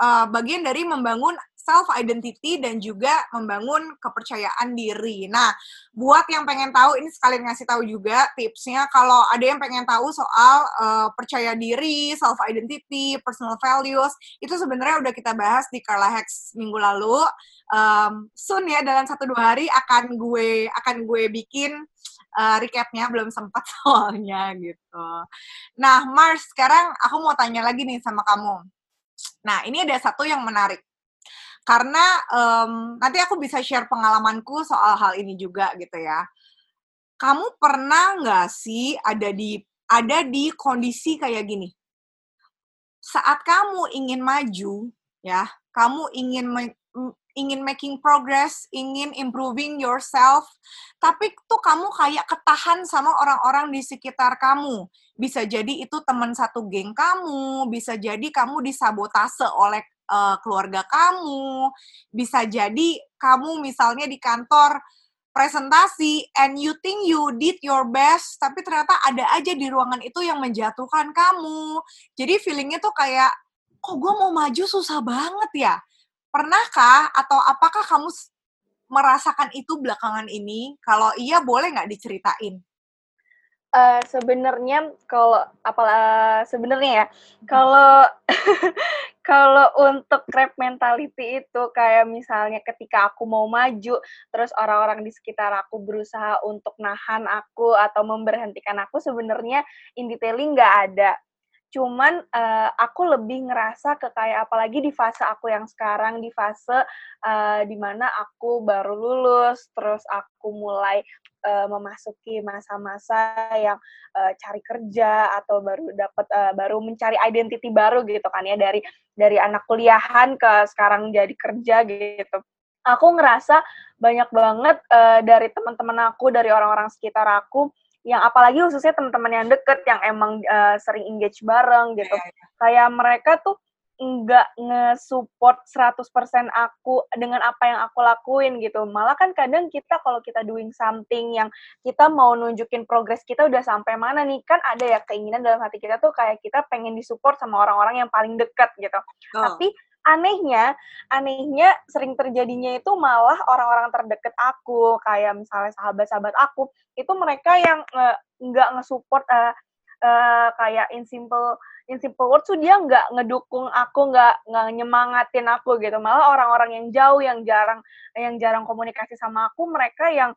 uh, bagian dari membangun self identity dan juga membangun kepercayaan diri. Nah, buat yang pengen tahu ini sekalian ngasih tahu juga tipsnya kalau ada yang pengen tahu soal uh, percaya diri, self identity, personal values itu sebenarnya udah kita bahas di Carla Hex minggu lalu. Um, soon ya dalam satu dua hari akan gue akan gue bikin uh, recapnya belum sempat soalnya gitu. Nah, Mars, sekarang aku mau tanya lagi nih sama kamu. Nah, ini ada satu yang menarik karena um, nanti aku bisa share pengalamanku soal hal ini juga gitu ya. Kamu pernah nggak sih ada di ada di kondisi kayak gini? Saat kamu ingin maju, ya, kamu ingin ingin making progress, ingin improving yourself, tapi tuh kamu kayak ketahan sama orang-orang di sekitar kamu. Bisa jadi itu teman satu geng kamu, bisa jadi kamu disabotase oleh uh, keluarga kamu, bisa jadi kamu misalnya di kantor presentasi and you think you did your best, tapi ternyata ada aja di ruangan itu yang menjatuhkan kamu. Jadi feelingnya tuh kayak, kok gue mau maju susah banget ya? Pernahkah atau apakah kamu merasakan itu belakangan ini? Kalau iya, boleh nggak diceritain? Uh, sebenarnya kalau apalah sebenarnya ya kalau kalau untuk crab mentality itu kayak misalnya ketika aku mau maju terus orang-orang di sekitar aku berusaha untuk nahan aku atau memberhentikan aku sebenarnya in detailing nggak ada cuman uh, aku lebih ngerasa ke kayak apalagi di fase aku yang sekarang di fase uh, di mana aku baru lulus terus aku mulai uh, memasuki masa-masa yang uh, cari kerja atau baru dapat uh, baru mencari identity baru gitu kan ya dari dari anak kuliahan ke sekarang jadi kerja gitu. Aku ngerasa banyak banget uh, dari teman-teman aku dari orang-orang sekitar aku yang apalagi khususnya teman-teman yang deket yang emang uh, sering engage bareng gitu. Yeah, yeah. Kayak mereka tuh nggak nge-support 100% aku dengan apa yang aku lakuin gitu. Malah kan kadang kita kalau kita doing something yang kita mau nunjukin progres kita udah sampai mana nih, kan ada ya keinginan dalam hati kita tuh kayak kita pengen disupport sama orang-orang yang paling dekat gitu. Oh. Tapi anehnya, anehnya sering terjadinya itu malah orang-orang terdekat aku, kayak misalnya sahabat-sahabat aku, itu mereka yang nggak nge-support uh, uh, kayak in simple in simple words tuh dia nggak ngedukung aku, nggak nyemangatin aku gitu. Malah orang-orang yang jauh, yang jarang yang jarang komunikasi sama aku, mereka yang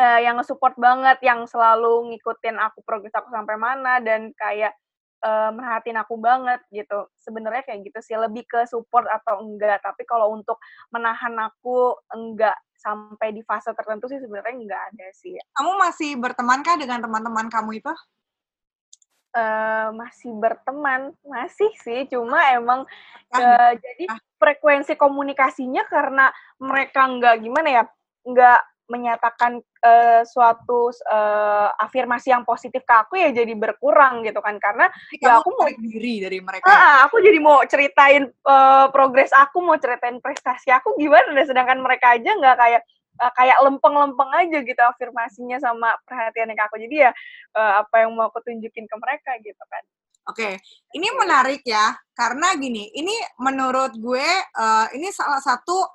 uh, yang nge-support banget, yang selalu ngikutin aku progres aku sampai mana dan kayak uh, merhatiin aku banget gitu. Sebenarnya kayak gitu sih, lebih ke support atau enggak. Tapi kalau untuk menahan aku enggak sampai di fase tertentu sih sebenarnya enggak ada sih. Kamu masih bertemankah dengan teman-teman kamu itu? Uh, masih berteman, masih sih, cuma emang uh, jadi frekuensi komunikasinya karena mereka nggak gimana ya, nggak menyatakan uh, suatu uh, afirmasi yang positif ke aku ya jadi berkurang gitu kan karena jadi ya aku mau diri dari mereka. Ah, aku jadi mau ceritain uh, progres aku, mau ceritain prestasi aku gimana deh sedangkan mereka aja nggak kayak uh, kayak lempeng-lempeng aja gitu afirmasinya sama perhatiannya ke aku. Jadi ya uh, apa yang mau aku tunjukin ke mereka gitu kan. Oke, okay. ini menarik ya, karena gini, ini menurut gue uh, ini salah satu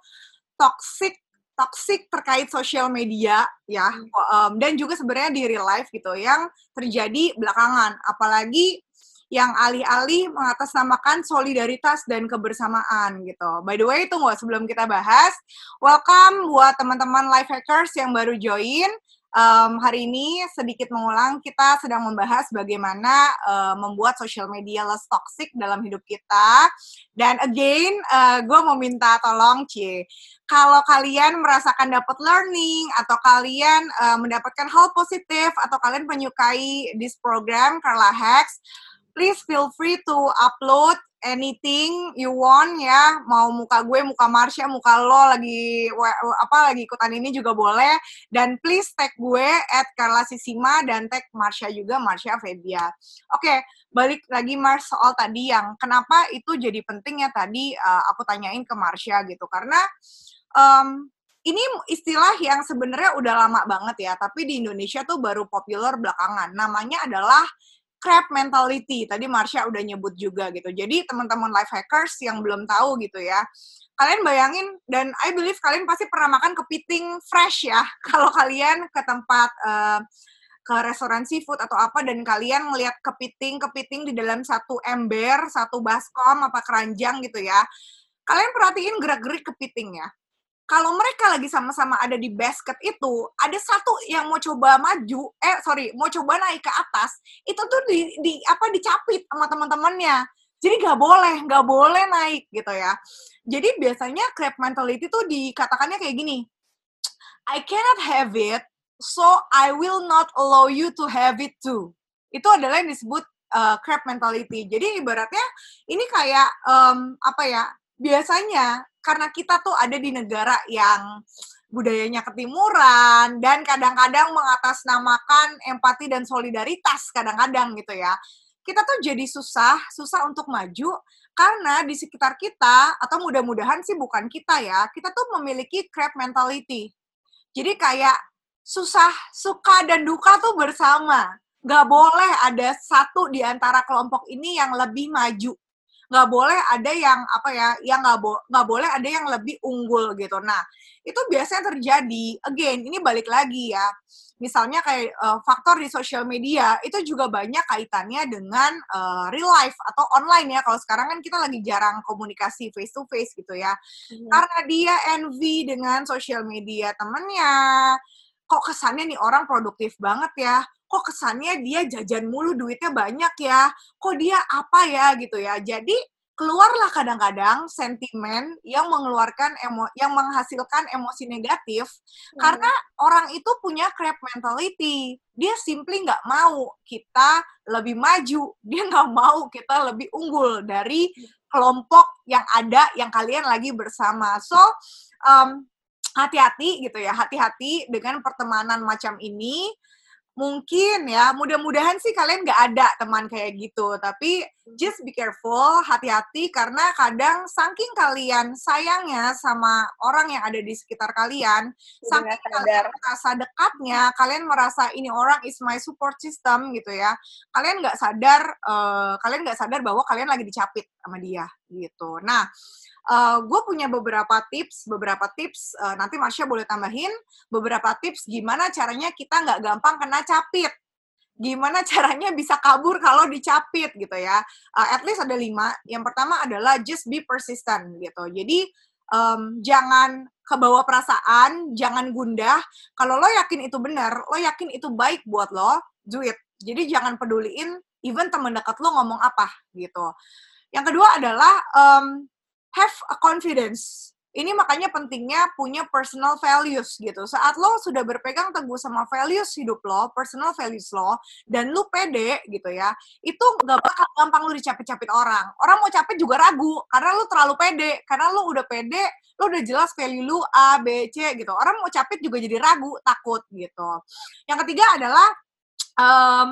toxic toxic terkait sosial media ya um, dan juga sebenarnya di real life gitu yang terjadi belakangan apalagi yang alih-alih mengatasnamakan solidaritas dan kebersamaan gitu. By the way, tunggu sebelum kita bahas, welcome buat teman-teman life hackers yang baru join. Um, hari ini sedikit mengulang kita sedang membahas bagaimana uh, membuat social media less toxic dalam hidup kita. Dan again, uh, gue mau minta tolong, Cie. Kalau kalian merasakan dapat learning atau kalian uh, mendapatkan hal positif atau kalian menyukai this program Carla Hacks, please feel free to upload anything you want ya. Mau muka gue muka Marsha muka lo lagi apa lagi ikutan ini juga boleh. Dan please tag gue at Carla Sisima dan tag Marsha juga Marsha Febia. Oke okay, balik lagi Mars soal tadi yang kenapa itu jadi penting ya tadi uh, aku tanyain ke Marsha gitu. Karena um, ini istilah yang sebenarnya udah lama banget ya tapi di Indonesia tuh baru populer belakangan. Namanya adalah crab mentality. Tadi Marsha udah nyebut juga gitu. Jadi teman-teman life hackers yang belum tahu gitu ya, kalian bayangin dan I believe kalian pasti pernah makan kepiting fresh ya. Kalau kalian ke tempat uh, ke restoran seafood atau apa dan kalian ngelihat kepiting-kepiting di dalam satu ember, satu baskom apa keranjang gitu ya. Kalian perhatiin gerak-gerik kepiting ya kalau mereka lagi sama-sama ada di basket itu, ada satu yang mau coba maju, eh sorry, mau coba naik ke atas, itu tuh di, di apa dicapit sama teman-temannya. Jadi nggak boleh, nggak boleh naik gitu ya. Jadi biasanya crab mentality tuh dikatakannya kayak gini, I cannot have it, so I will not allow you to have it too. Itu adalah yang disebut uh, crab mentality. Jadi ibaratnya ini kayak um, apa ya? Biasanya karena kita tuh ada di negara yang budayanya ketimuran dan kadang-kadang mengatasnamakan empati dan solidaritas kadang-kadang gitu ya. Kita tuh jadi susah, susah untuk maju karena di sekitar kita atau mudah-mudahan sih bukan kita ya, kita tuh memiliki crab mentality. Jadi kayak susah, suka dan duka tuh bersama. Gak boleh ada satu di antara kelompok ini yang lebih maju nggak boleh ada yang apa ya yang nggak bo nggak boleh ada yang lebih unggul gitu. Nah itu biasanya terjadi. Again ini balik lagi ya. Misalnya kayak uh, faktor di sosial media itu juga banyak kaitannya dengan uh, real life atau online ya. Kalau sekarang kan kita lagi jarang komunikasi face to face gitu ya. Hmm. karena dia envy dengan sosial media temennya kok kesannya nih orang produktif banget ya? Kok kesannya dia jajan mulu duitnya banyak ya, kok dia apa ya gitu ya. Jadi keluarlah kadang-kadang sentimen yang mengeluarkan emo yang menghasilkan emosi negatif hmm. karena orang itu punya crab mentality. Dia simply nggak mau kita lebih maju dia nggak mau kita lebih unggul dari kelompok yang ada yang kalian lagi bersama. So um, hati-hati gitu ya hati-hati dengan pertemanan macam ini. Mungkin ya mudah-mudahan sih kalian nggak ada teman kayak gitu tapi just be careful hati-hati karena kadang saking kalian sayangnya sama orang yang ada di sekitar kalian saking kalian merasa dekatnya kalian merasa ini orang is my support system gitu ya kalian nggak sadar uh, kalian nggak sadar bahwa kalian lagi dicapit sama dia gitu. Nah uh, eh, gue punya beberapa tips, beberapa tips uh, nanti Marsha boleh tambahin beberapa tips gimana caranya kita nggak gampang kena capit. Gimana caranya bisa kabur kalau dicapit gitu ya. Uh, at least ada lima. Yang pertama adalah just be persistent gitu. Jadi um, jangan kebawa perasaan, jangan gundah. Kalau lo yakin itu benar, lo yakin itu baik buat lo, do it. Jadi jangan peduliin even temen dekat lo ngomong apa gitu. Yang kedua adalah um, have a confidence. Ini makanya pentingnya punya personal values gitu. Saat lo sudah berpegang teguh sama values hidup lo, personal values lo, dan lo pede gitu ya, itu gak bakal gampang lo dicapit-capit orang. Orang mau capit juga ragu, karena lo terlalu pede. Karena lo udah pede, lo udah jelas value lo A, B, C gitu. Orang mau capit juga jadi ragu, takut gitu. Yang ketiga adalah um,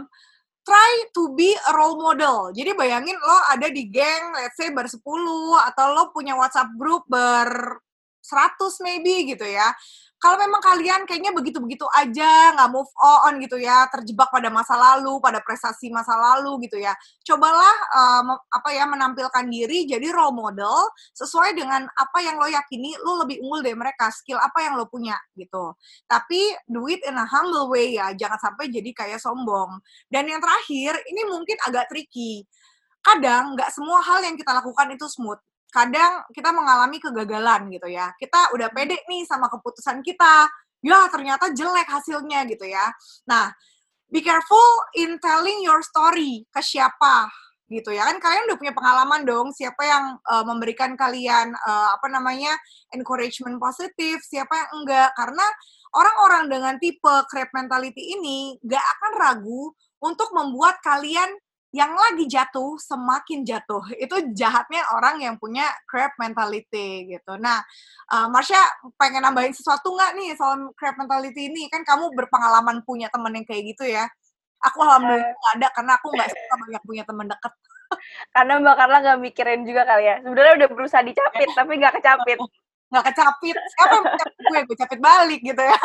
try to be a role model. Jadi bayangin lo ada di geng, let's say bersepuluh, atau lo punya WhatsApp group ber 100 maybe gitu ya kalau memang kalian kayaknya begitu-begitu aja, nggak move on gitu ya, terjebak pada masa lalu, pada prestasi masa lalu gitu ya, cobalah um, apa ya menampilkan diri jadi role model sesuai dengan apa yang lo yakini, lo lebih unggul dari mereka, skill apa yang lo punya gitu. Tapi do it in a humble way ya, jangan sampai jadi kayak sombong. Dan yang terakhir, ini mungkin agak tricky. Kadang nggak semua hal yang kita lakukan itu smooth kadang kita mengalami kegagalan gitu ya. Kita udah pede nih sama keputusan kita, ya ternyata jelek hasilnya gitu ya. Nah, be careful in telling your story ke siapa gitu ya kan kalian udah punya pengalaman dong siapa yang uh, memberikan kalian uh, apa namanya encouragement positif siapa yang enggak karena orang-orang dengan tipe crab mentality ini gak akan ragu untuk membuat kalian yang lagi jatuh semakin jatuh. Itu jahatnya orang yang punya crab mentality gitu. Nah, uh, Marsha pengen nambahin sesuatu nggak nih soal crab mentality ini? Kan kamu berpengalaman punya temen yang kayak gitu ya. Aku alhamdulillah nggak ada karena aku nggak suka banyak punya temen deket. karena Mbak Carla nggak mikirin juga kali ya. Sebenarnya udah berusaha dicapit tapi nggak kecapit. Nggak kecapit. Siapa yang kecapit gue? Gue capit balik gitu ya.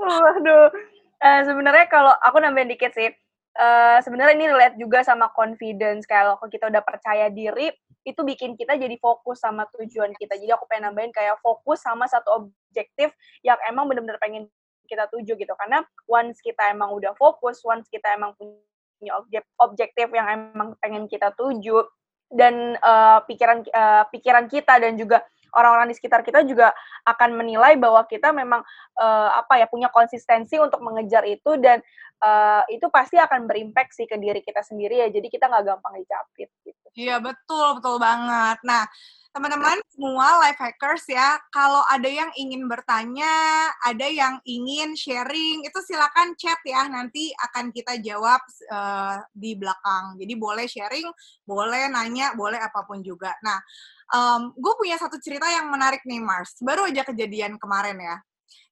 Waduh. Uh, sebenarnya kalau aku nambahin dikit sih uh, sebenarnya ini relate juga sama confidence. Kalau kita udah percaya diri itu bikin kita jadi fokus sama tujuan kita. Jadi aku pengen nambahin kayak fokus sama satu objektif yang emang bener-bener pengen kita tuju gitu. Karena once kita emang udah fokus once kita emang punya objek objektif yang emang pengen kita tuju dan uh, pikiran uh, pikiran kita dan juga orang-orang di sekitar kita juga akan menilai bahwa kita memang uh, apa ya punya konsistensi untuk mengejar itu dan uh, itu pasti akan berimpact sih ke diri kita sendiri ya. Jadi kita nggak gampang dicapit gitu. Iya betul betul banget. Nah teman-teman semua life hackers ya, kalau ada yang ingin bertanya, ada yang ingin sharing, itu silakan chat ya, nanti akan kita jawab uh, di belakang. Jadi boleh sharing, boleh nanya, boleh apa pun juga. Nah, um, gue punya satu cerita yang menarik nih Mars baru aja kejadian kemarin ya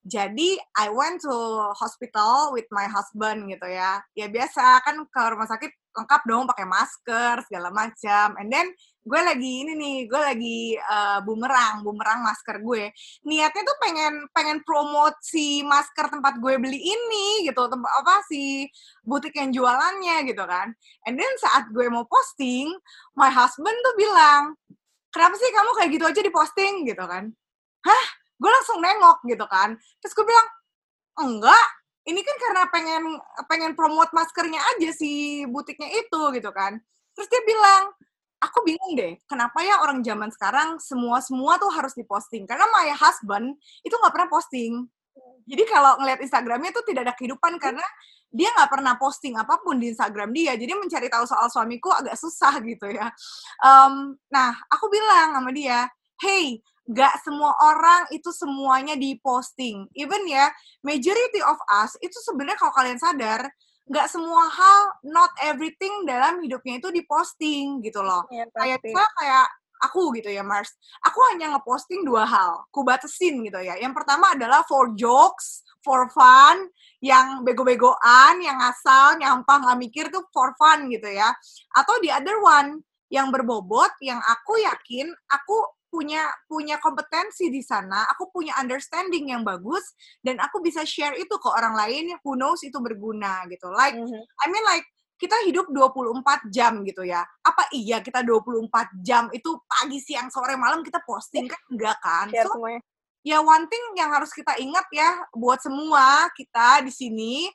jadi I went to hospital with my husband gitu ya. Ya biasa kan ke rumah sakit lengkap dong pakai masker segala macam. And then gue lagi ini nih gue lagi uh, bumerang bumerang masker gue. Niatnya tuh pengen pengen promote si masker tempat gue beli ini gitu tempat apa si butik yang jualannya gitu kan. And then saat gue mau posting my husband tuh bilang kenapa sih kamu kayak gitu aja diposting? Gitu kan. Hah gue langsung nengok gitu kan. Terus gue bilang enggak ini kan karena pengen pengen promote maskernya aja si butiknya itu gitu kan. Terus dia bilang aku bingung deh kenapa ya orang zaman sekarang semua semua tuh harus diposting? Karena my husband itu nggak pernah posting. Jadi kalau ngeliat Instagramnya tuh tidak ada kehidupan karena dia nggak pernah posting apa pun di Instagram dia. Jadi mencari tahu soal suamiku agak susah gitu ya. Um, nah aku bilang sama dia hey gak semua orang itu semuanya diposting. Even ya majority of us itu sebenarnya kalau kalian sadar nggak semua hal not everything dalam hidupnya itu diposting gitu loh. Ya, kayak kayak aku gitu ya Mars. Aku hanya ngeposting dua hal ku batasin gitu ya. Yang pertama adalah for jokes for fun yang bego-begoan, yang asal, nyampah, nggak mikir tuh for fun gitu ya. Atau the other one, yang berbobot, yang aku yakin aku punya punya kompetensi di sana, aku punya understanding yang bagus, dan aku bisa share itu ke orang lain, who knows itu berguna gitu. Like, mm -hmm. I mean like, kita hidup 24 jam gitu ya. Apa iya kita 24 jam itu pagi, siang, sore, malam kita posting kan? Enggak kan? Share so, semuanya ya one thing yang harus kita ingat ya buat semua kita di sini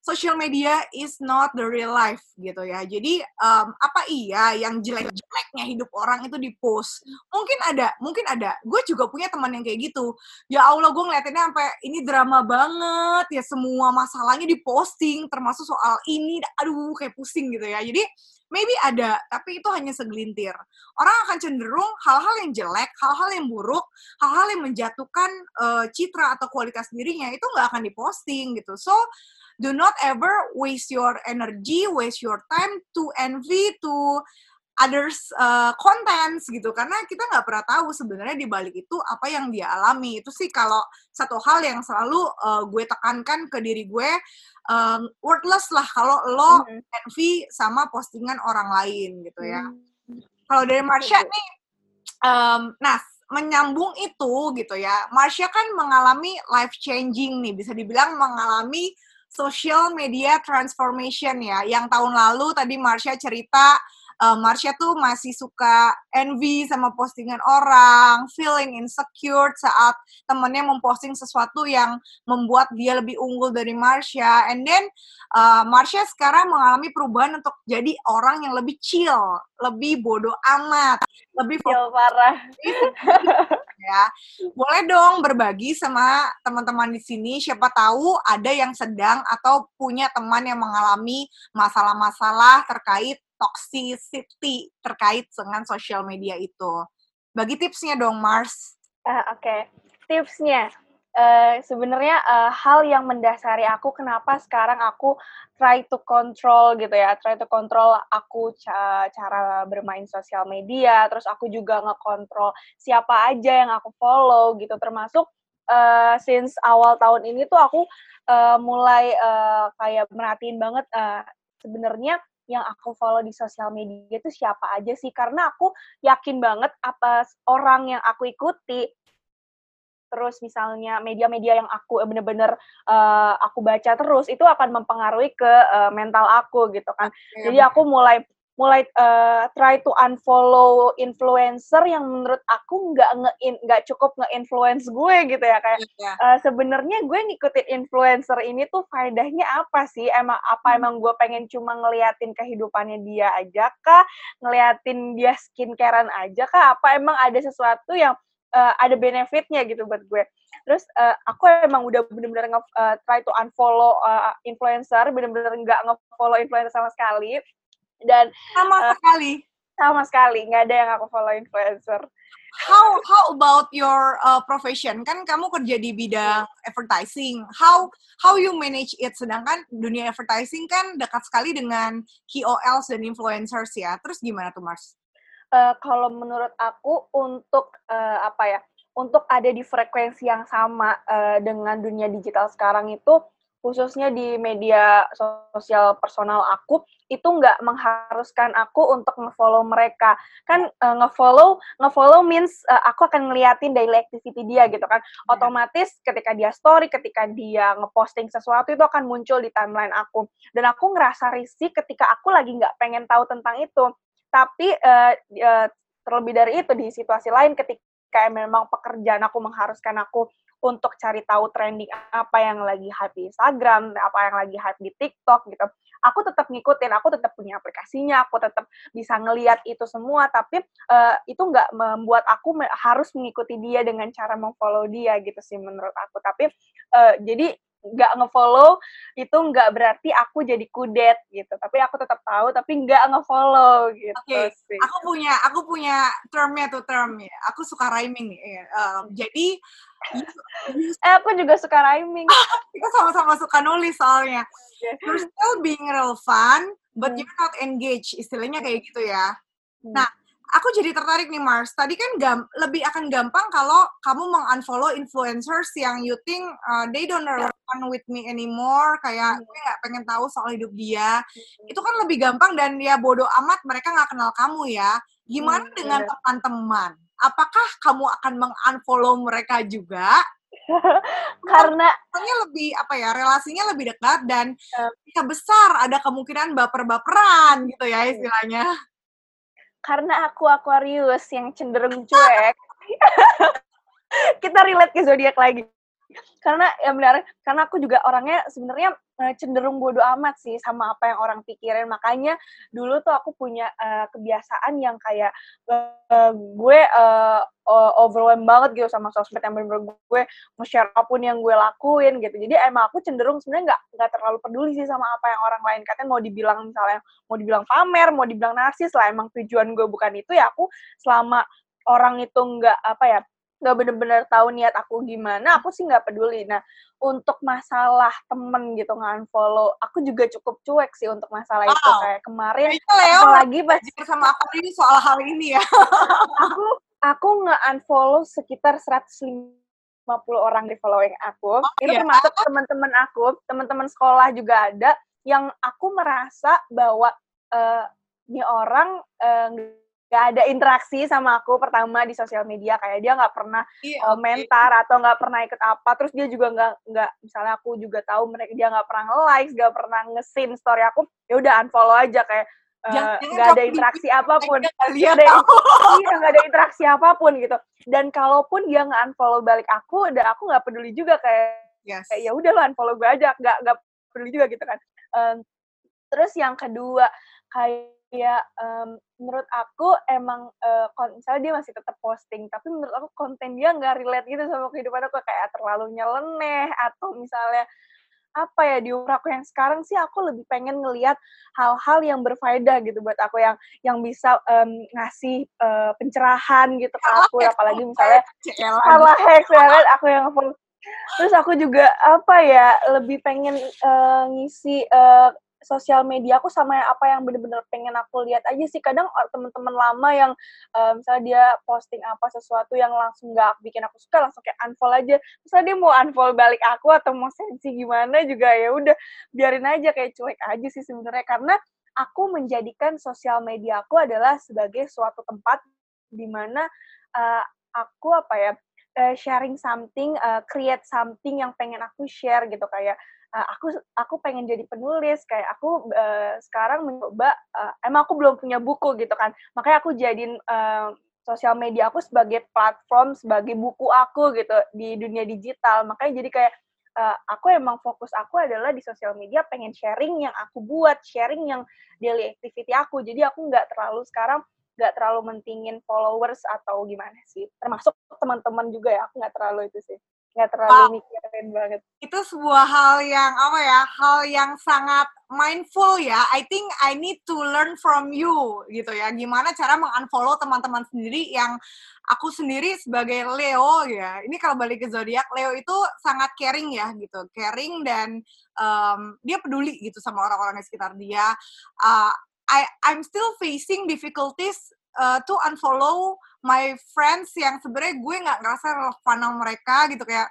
social media is not the real life gitu ya. Jadi um, apa iya yang jelek-jeleknya hidup orang itu di post? Mungkin ada, mungkin ada. Gue juga punya teman yang kayak gitu. Ya Allah, gue ngeliatinnya sampai ini drama banget ya semua masalahnya diposting termasuk soal ini. Aduh, kayak pusing gitu ya. Jadi maybe ada, tapi itu hanya segelintir. Orang akan cenderung hal-hal yang jelek, hal-hal yang buruk, hal-hal yang menjatuhkan uh, citra atau kualitas dirinya itu nggak akan diposting gitu. So do not ever waste your energy, waste your time to envy, to others uh, contents gitu karena kita nggak pernah tahu sebenarnya di balik itu apa yang dia alami itu sih kalau satu hal yang selalu uh, gue tekankan ke diri gue um, worthless lah kalau lo mm -hmm. envy sama postingan orang lain gitu ya mm -hmm. kalau dari Marsha nih um, nah menyambung itu gitu ya Marsha kan mengalami life changing nih bisa dibilang mengalami social media transformation ya. Yang tahun lalu tadi Marsha cerita uh, Marsha tuh masih suka envy sama postingan orang, feeling insecure saat temennya memposting sesuatu yang membuat dia lebih unggul dari Marsha. And then uh, Marsha sekarang mengalami perubahan untuk jadi orang yang lebih chill, lebih bodoh amat, lebih chill parah. Ya. Boleh dong berbagi sama teman-teman di sini siapa tahu ada yang sedang atau punya teman yang mengalami masalah-masalah terkait toxicity terkait dengan sosial media itu. Bagi tipsnya dong, Mars. Uh, Oke, okay. tipsnya. Uh, sebenarnya uh, hal yang mendasari aku kenapa sekarang aku try to control gitu ya, try to control aku ca cara bermain sosial media, terus aku juga ngekontrol siapa aja yang aku follow gitu, termasuk uh, since awal tahun ini tuh aku uh, mulai uh, kayak merhatiin banget uh, sebenarnya yang aku follow di sosial media itu siapa aja sih? Karena aku yakin banget apa orang yang aku ikuti terus misalnya media-media yang aku bener-bener uh, aku baca terus itu akan mempengaruhi ke uh, mental aku gitu kan. Ya, Jadi aku mulai mulai uh, try to unfollow influencer yang menurut aku nggak nge nggak cukup nge-influence gue gitu ya kayak yeah. uh, sebenarnya gue ngikutin influencer ini tuh faedahnya apa sih emang apa hmm. emang gue pengen cuma ngeliatin kehidupannya dia aja kah ngeliatin dia skincarean aja kah apa emang ada sesuatu yang uh, ada benefitnya gitu buat gue. Terus uh, aku emang udah bener-bener nge uh, try to unfollow uh, influencer bener-bener nggak nge-follow influencer sama sekali. Dan sama uh, sekali? sama sekali nggak ada yang aku follow influencer. How how about your uh, profession? Kan kamu kerja di bidang advertising. How how you manage it? Sedangkan dunia advertising kan dekat sekali dengan KOLs dan influencers ya. Terus gimana tuh Mars uh, kalau menurut aku untuk uh, apa ya untuk ada di frekuensi yang sama uh, dengan dunia digital sekarang itu khususnya di media sosial personal aku itu nggak mengharuskan aku untuk ngefollow mereka. Kan uh, ngefollow ngefollow means uh, aku akan ngeliatin daily activity dia gitu kan. Yeah. otomatis ketika dia story ketika dia ngeposting sesuatu itu akan muncul di timeline aku. Dan aku ngerasa risih ketika aku lagi nggak pengen tahu tentang itu tapi uh, uh, terlebih dari itu di situasi lain ketika memang pekerjaan aku mengharuskan aku untuk cari tahu trending apa yang lagi hype di Instagram, apa yang lagi hype di TikTok gitu. Aku tetap ngikutin, aku tetap punya aplikasinya, aku tetap bisa ngeliat itu semua, tapi uh, itu nggak membuat aku harus mengikuti dia dengan cara memfollow dia gitu sih menurut aku. Tapi uh, jadi nggak ngefollow itu nggak berarti aku jadi kudet gitu tapi aku tetap tahu tapi nggak ngefollow gitu okay. sih aku punya aku punya termnya tuh term ya aku suka rhyming nih um, jadi eh aku juga suka rhyming kita sama-sama suka nulis soalnya you're still being relevant but hmm. you're not engaged istilahnya kayak gitu ya hmm. nah aku jadi tertarik nih Mars. Tadi kan gam lebih akan gampang kalau kamu mengunfollow influencers yang you think uh, they don't relevant with me anymore, kayak hmm. gue gak pengen tahu soal hidup dia. Hmm. Itu kan lebih gampang dan ya bodoh amat mereka nggak kenal kamu ya. Gimana dengan teman-teman? Apakah kamu akan mengunfollow mereka juga? karena karena lebih apa ya relasinya lebih dekat dan bisa besar ada kemungkinan baper-baperan gitu ya istilahnya karena aku Aquarius yang cenderung cuek, kita relate ke zodiak lagi. Karena ya benar, karena aku juga orangnya sebenarnya uh, cenderung bodoh amat sih sama apa yang orang pikirin. Makanya dulu tuh aku punya uh, kebiasaan yang kayak uh, gue uh, overwhelmed banget gitu sama sosmed yang bener-bener gue nge-share apa pun yang gue lakuin gitu. Jadi emang aku cenderung sebenarnya nggak nggak terlalu peduli sih sama apa yang orang lain katanya mau dibilang misalnya mau dibilang pamer, mau dibilang narsis lah. Emang tujuan gue bukan itu ya aku selama orang itu nggak apa ya nggak bener-bener tahu niat aku gimana, aku sih nggak peduli. Nah, untuk masalah temen gitu nggak unfollow, aku juga cukup cuek sih untuk masalah wow. itu. Kayak kemarin, itu Leo lagi pas sama aku ini soal hal ini ya. aku aku nggak unfollow sekitar 150 orang di following aku. Oh, itu iya? termasuk teman-teman aku, teman-teman sekolah juga ada yang aku merasa bahwa uh, ini orang uh, gak ada interaksi sama aku pertama di sosial media kayak dia nggak pernah iya, komentar okay. atau nggak pernah ikut apa terus dia juga nggak nggak misalnya aku juga tahu mereka dia nggak pernah nge-like nggak pernah nge-sin story aku ya udah unfollow aja kayak eh, nggak uh, ada interaksi apa pun. iya ada iya nggak ada interaksi apa pun gitu. Dan kalaupun dia nggak unfollow balik aku udah aku nggak peduli juga kayak yes. kayak ya udah lo unfollow gue aja. Nggak nggak peduli juga gitu kan. Um, terus yang kedua kayak ya um, menurut aku emang uh, misalnya dia masih tetap posting tapi menurut aku konten dia nggak relate gitu sama kehidupan aku kayak terlalu nyeleneh atau misalnya apa ya di umur aku yang sekarang sih aku lebih pengen ngelihat hal-hal yang berfaedah gitu buat aku yang yang bisa um, ngasih uh, pencerahan gitu ke aku apalagi misalnya salah hex ya kan? Aku yang terus aku juga apa ya lebih pengen uh, ngisi uh, sosial media aku sama apa yang bener-bener pengen aku lihat aja sih. Kadang teman-teman lama yang uh, misalnya dia posting apa sesuatu yang langsung nggak bikin aku suka langsung kayak unfollow aja. Misalnya dia mau unfollow balik aku atau mau sensi gimana juga ya udah biarin aja kayak cuek aja sih sebenarnya. Karena aku menjadikan sosial media aku adalah sebagai suatu tempat di mana uh, aku apa ya sharing something, uh, create something yang pengen aku share gitu kayak uh, aku aku pengen jadi penulis kayak aku uh, sekarang mencoba uh, emang aku belum punya buku gitu kan. Makanya aku jadiin uh, sosial media aku sebagai platform sebagai buku aku gitu di dunia digital. Makanya jadi kayak uh, aku emang fokus aku adalah di sosial media pengen sharing yang aku buat sharing yang daily activity aku. Jadi aku nggak terlalu sekarang nggak terlalu mentingin followers atau gimana sih. Termasuk teman-teman juga ya aku nggak terlalu itu sih nggak terlalu wow. mikirin banget. Itu sebuah hal yang apa ya, hal yang sangat mindful ya. I think I need to learn from you gitu ya. Gimana cara mengunfollow teman-teman sendiri yang aku sendiri sebagai Leo ya. Ini kalau balik ke zodiak, Leo itu sangat caring ya gitu, caring dan um, dia peduli gitu sama orang-orang di sekitar dia. Uh, I I'm still facing difficulties uh, to unfollow my friends yang sebenarnya gue nggak ngerasa relevan sama mereka gitu kayak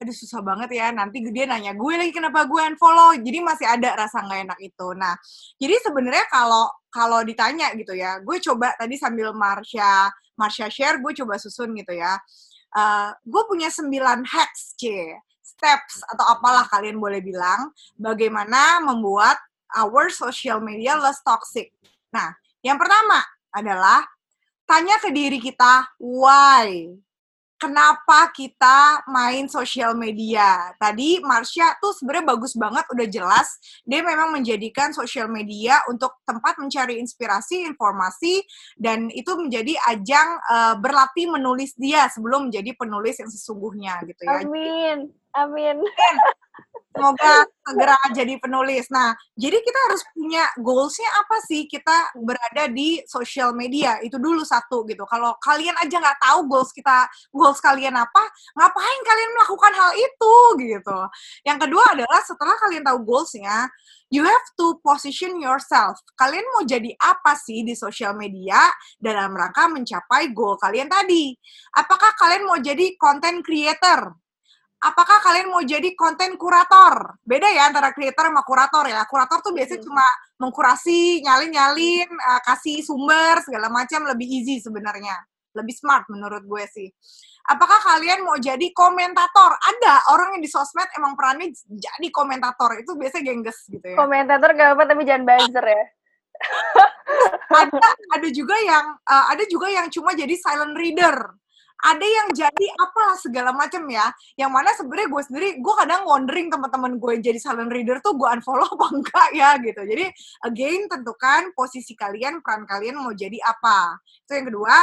aduh susah banget ya nanti dia nanya gue lagi kenapa gue unfollow. Jadi masih ada rasa nggak enak itu. Nah jadi sebenarnya kalau kalau ditanya gitu ya gue coba tadi sambil Marsha Marsha share gue coba susun gitu ya. Uh, gue punya sembilan hacks c steps atau apalah kalian boleh bilang bagaimana membuat our social media less toxic. Nah yang pertama adalah tanya ke diri kita why kenapa kita main sosial media. Tadi Marsha tuh sebenarnya bagus banget, udah jelas. Dia memang menjadikan sosial media untuk tempat mencari inspirasi, informasi, dan itu menjadi ajang uh, berlatih menulis dia sebelum menjadi penulis yang sesungguhnya gitu ya. Amin, amin. Semoga segera jadi penulis. Nah, jadi kita harus punya goalsnya apa sih kita berada di sosial media itu dulu satu gitu. Kalau kalian aja nggak tahu goals kita, goals kalian apa, ngapain kalian melakukan hal itu gitu. Yang kedua adalah setelah kalian tahu goalsnya, you have to position yourself. Kalian mau jadi apa sih di sosial media dalam rangka mencapai goal kalian tadi? Apakah kalian mau jadi content creator? Apakah kalian mau jadi konten kurator? Beda ya antara creator sama kurator ya. Kurator tuh biasanya hmm. cuma mengkurasi, nyalin-nyalin, uh, kasih sumber segala macam lebih easy sebenarnya. Lebih smart menurut gue sih. Apakah kalian mau jadi komentator? Ada orang yang di sosmed emang perannya jadi komentator. Itu biasanya gengges gitu ya. Komentator gak apa tapi jangan buzzer ya. ada ada juga yang uh, ada juga yang cuma jadi silent reader ada yang jadi apa segala macam ya yang mana sebenarnya gue sendiri gue kadang wondering teman-teman gue yang jadi silent reader tuh gue unfollow apa enggak ya gitu jadi again tentukan posisi kalian peran kalian mau jadi apa itu yang kedua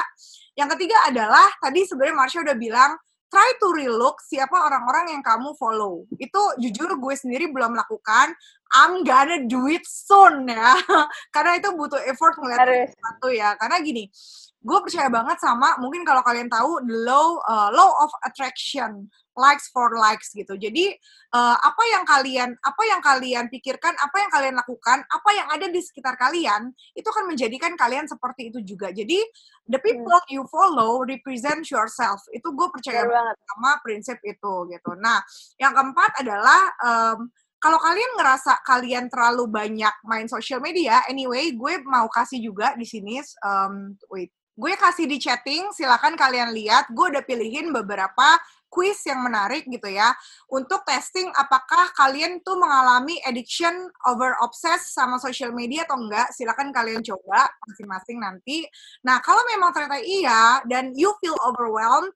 yang ketiga adalah tadi sebenarnya Marsha udah bilang try to relook siapa orang-orang yang kamu follow. Itu jujur gue sendiri belum melakukan. I'm gonna do it soon ya. Karena itu butuh effort ngeliat sesuatu ya. Karena gini, gue percaya banget sama mungkin kalau kalian tahu the law uh, law of attraction likes for likes gitu. Jadi uh, apa yang kalian apa yang kalian pikirkan apa yang kalian lakukan apa yang ada di sekitar kalian itu akan menjadikan kalian seperti itu juga. Jadi the hmm. people hmm. you follow represent yourself. Itu gue percaya banget sama prinsip itu gitu. Nah yang keempat adalah um, kalau kalian ngerasa kalian terlalu banyak main social media, anyway, gue mau kasih juga di sini, um, wait, gue kasih di chatting, silakan kalian lihat. Gue udah pilihin beberapa quiz yang menarik gitu ya untuk testing apakah kalian tuh mengalami addiction over obsess sama social media atau enggak silakan kalian coba masing-masing nanti nah kalau memang ternyata iya dan you feel overwhelmed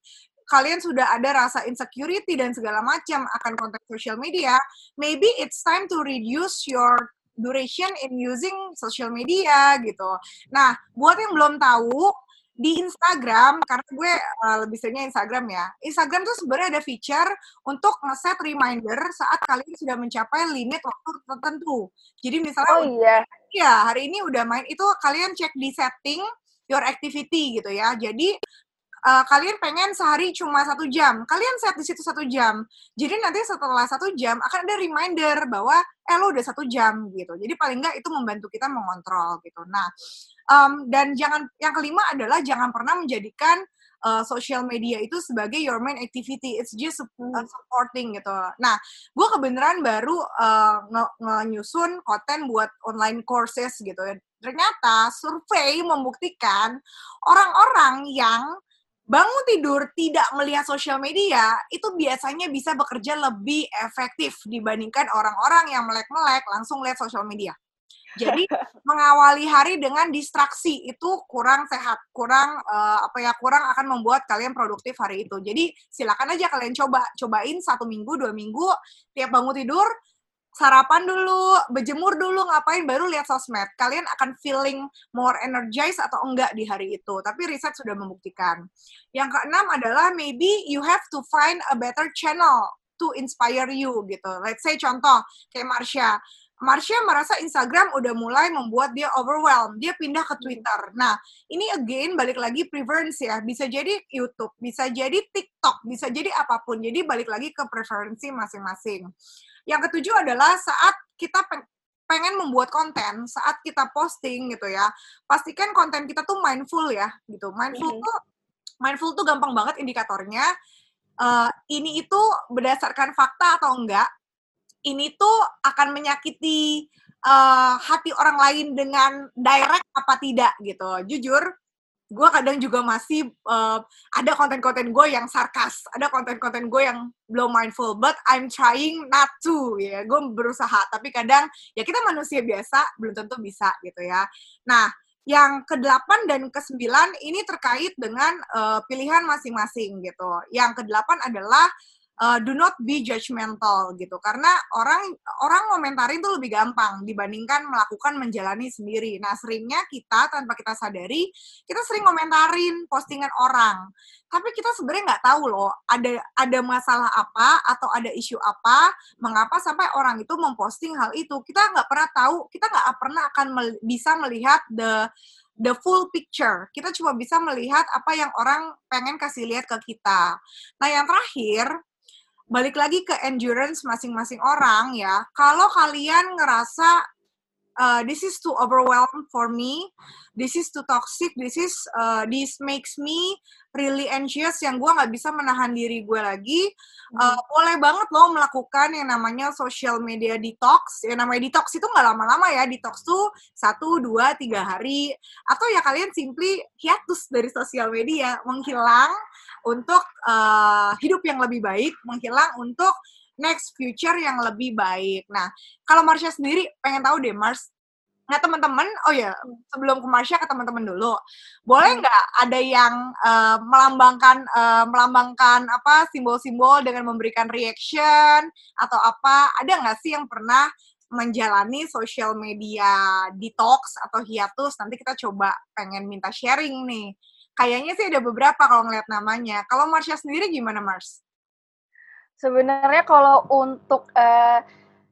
kalian sudah ada rasa insecurity dan segala macam akan konten social media maybe it's time to reduce your duration in using social media gitu. Nah, buat yang belum tahu, di Instagram karena gue uh, lebih seringnya Instagram ya. Instagram tuh sebenarnya ada feature untuk ngeset reminder saat kalian sudah mencapai limit waktu tertentu. Jadi misalnya Oh iya. Iya, hari ini udah main itu kalian cek di setting your activity gitu ya. Jadi uh, kalian pengen sehari cuma satu jam, kalian set di situ satu jam. Jadi nanti setelah satu jam akan ada reminder bahwa eh lo udah satu jam gitu. Jadi paling nggak itu membantu kita mengontrol gitu. Nah, um, dan jangan yang kelima adalah jangan pernah menjadikan uh, social media itu sebagai your main activity. It's just uh, supporting gitu. Nah, gue kebenaran baru uh, nge-nyusun konten buat online courses gitu. Ternyata survei membuktikan orang-orang yang bangun tidur tidak melihat sosial media itu biasanya bisa bekerja lebih efektif dibandingkan orang-orang yang melek-melek langsung lihat sosial media. Jadi mengawali hari dengan distraksi itu kurang sehat, kurang uh, apa ya, kurang akan membuat kalian produktif hari itu. Jadi silakan aja kalian coba, cobain satu minggu, dua minggu, tiap bangun tidur sarapan dulu, berjemur dulu, ngapain baru lihat sosmed. Kalian akan feeling more energized atau enggak di hari itu. Tapi riset sudah membuktikan. Yang keenam adalah maybe you have to find a better channel to inspire you gitu. Let's say contoh kayak Marsha. Marsha merasa Instagram udah mulai membuat dia overwhelmed, dia pindah ke Twitter. Nah, ini again balik lagi preference ya, bisa jadi YouTube, bisa jadi TikTok, bisa jadi apa pun. Jadi balik lagi ke preferensi masing-masing. Yang ketujuh adalah saat kita pengen membuat konten, saat kita posting gitu ya, pastikan konten kita tuh mindful ya, gitu. Mindful mm -hmm. tuh mindful tuh gampang banget indikatornya. Uh, ini itu berdasarkan fakta atau enggak ini tuh akan menyakiti uh, hati orang lain dengan direct apa tidak gitu. Jujur, gue kadang juga masih uh, ada konten-konten gue yang sarkas, ada konten-konten gue yang belum mindful, but I'm trying not to ya. Gue berusaha, tapi kadang ya kita manusia biasa belum tentu bisa gitu ya. Nah, yang ke-8 dan ke-9 ini terkait dengan uh, pilihan masing-masing gitu. Yang ke-8 adalah uh, do not be judgmental gitu karena orang orang komentarin tuh lebih gampang dibandingkan melakukan menjalani sendiri. Nah, seringnya kita tanpa kita sadari kita sering komentarin postingan orang. Tapi kita sebenarnya nggak tahu loh ada ada masalah apa atau ada isu apa, mengapa sampai orang itu memposting hal itu. Kita nggak pernah tahu, kita nggak pernah akan mel bisa melihat the the full picture. Kita cuma bisa melihat apa yang orang pengen kasih lihat ke kita. Nah, yang terakhir, balik lagi ke endurance masing-masing orang ya. Kalau kalian ngerasa uh, this is too overwhelmed for me, this is too toxic, this is uh, this makes me really anxious yang gue nggak bisa menahan diri gue lagi, uh, hmm. boleh banget lo melakukan yang namanya social media detox. Yang namanya detox itu nggak lama-lama ya, detox tuh satu, dua, tiga hari, atau ya kalian simply hiatus dari sosial media, menghilang untuk uh, hidup yang lebih baik, menghilang untuk next future yang lebih baik. Nah, kalau Marsha sendiri pengen tahu deh, Mars, Nah teman-teman, oh ya sebelum ke Marsha ke teman-teman dulu, boleh nggak ada yang uh, melambangkan uh, melambangkan apa simbol-simbol dengan memberikan reaction atau apa? Ada nggak sih yang pernah menjalani social media detox atau hiatus? Nanti kita coba pengen minta sharing nih. Kayaknya sih ada beberapa kalau ngeliat namanya. Kalau Marsha sendiri gimana Mars? Sebenarnya kalau untuk uh,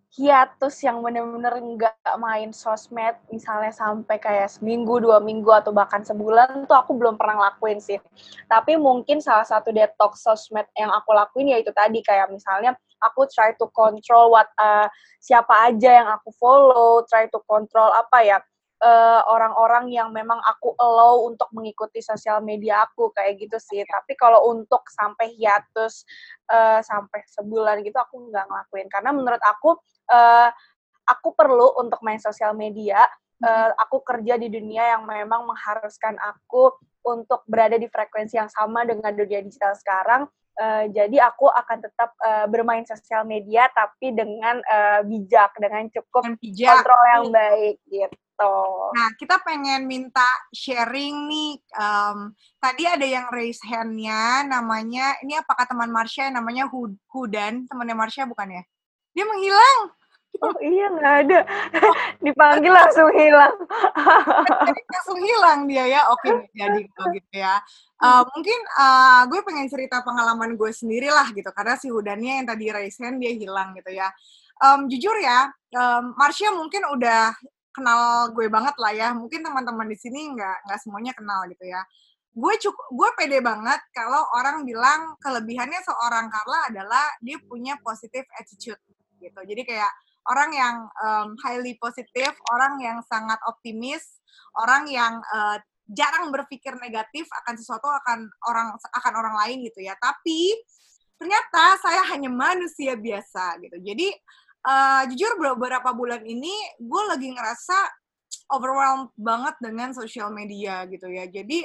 hiatus yang bener-bener nggak main sosmed misalnya sampai kayak seminggu dua minggu atau bahkan sebulan tuh aku belum pernah lakuin sih. Tapi mungkin salah satu detox sosmed yang aku lakuin yaitu tadi kayak misalnya aku try to control what uh, siapa aja yang aku follow try to control apa ya orang eh, orang-orang yang memang aku allow untuk mengikuti sosial media aku kayak gitu sih. Tapi kalau untuk sampai hiatus uh, sampai sebulan gitu aku nggak ngelakuin karena menurut aku uh, aku perlu untuk main sosial media. Uh, aku kerja di dunia yang memang mengharuskan aku untuk berada di frekuensi yang sama dengan dunia digital sekarang. Uh, jadi aku akan tetap uh, bermain sosial media tapi dengan uh, bijak, dengan cukup bijak. kontrol yang baik gitu. Nah, kita pengen minta sharing nih. Um, tadi ada yang raise hand-nya, namanya ini apakah teman Marsha namanya Hudan, temannya Marsha bukan ya? Dia menghilang. Oh iya nggak ada. Dipanggil langsung hilang. langsung hilang dia ya. Oke jadi kalau gitu ya. Uh, mungkin uh, gue pengen cerita pengalaman gue sendiri lah gitu karena si Hudannya yang tadi raise hand dia hilang gitu ya. Um, jujur ya, um, Marsha mungkin udah kenal gue banget lah ya. Mungkin teman-teman di sini nggak nggak semuanya kenal gitu ya. Gue cukup gue pede banget kalau orang bilang kelebihannya seorang Carla adalah dia punya positive attitude gitu. Jadi kayak orang yang um, highly positif, orang yang sangat optimis, orang yang uh, jarang berpikir negatif akan sesuatu akan orang akan orang lain gitu ya. Tapi ternyata saya hanya manusia biasa gitu. Jadi uh, jujur beberapa bulan ini gue lagi ngerasa overwhelmed banget dengan social media gitu ya. Jadi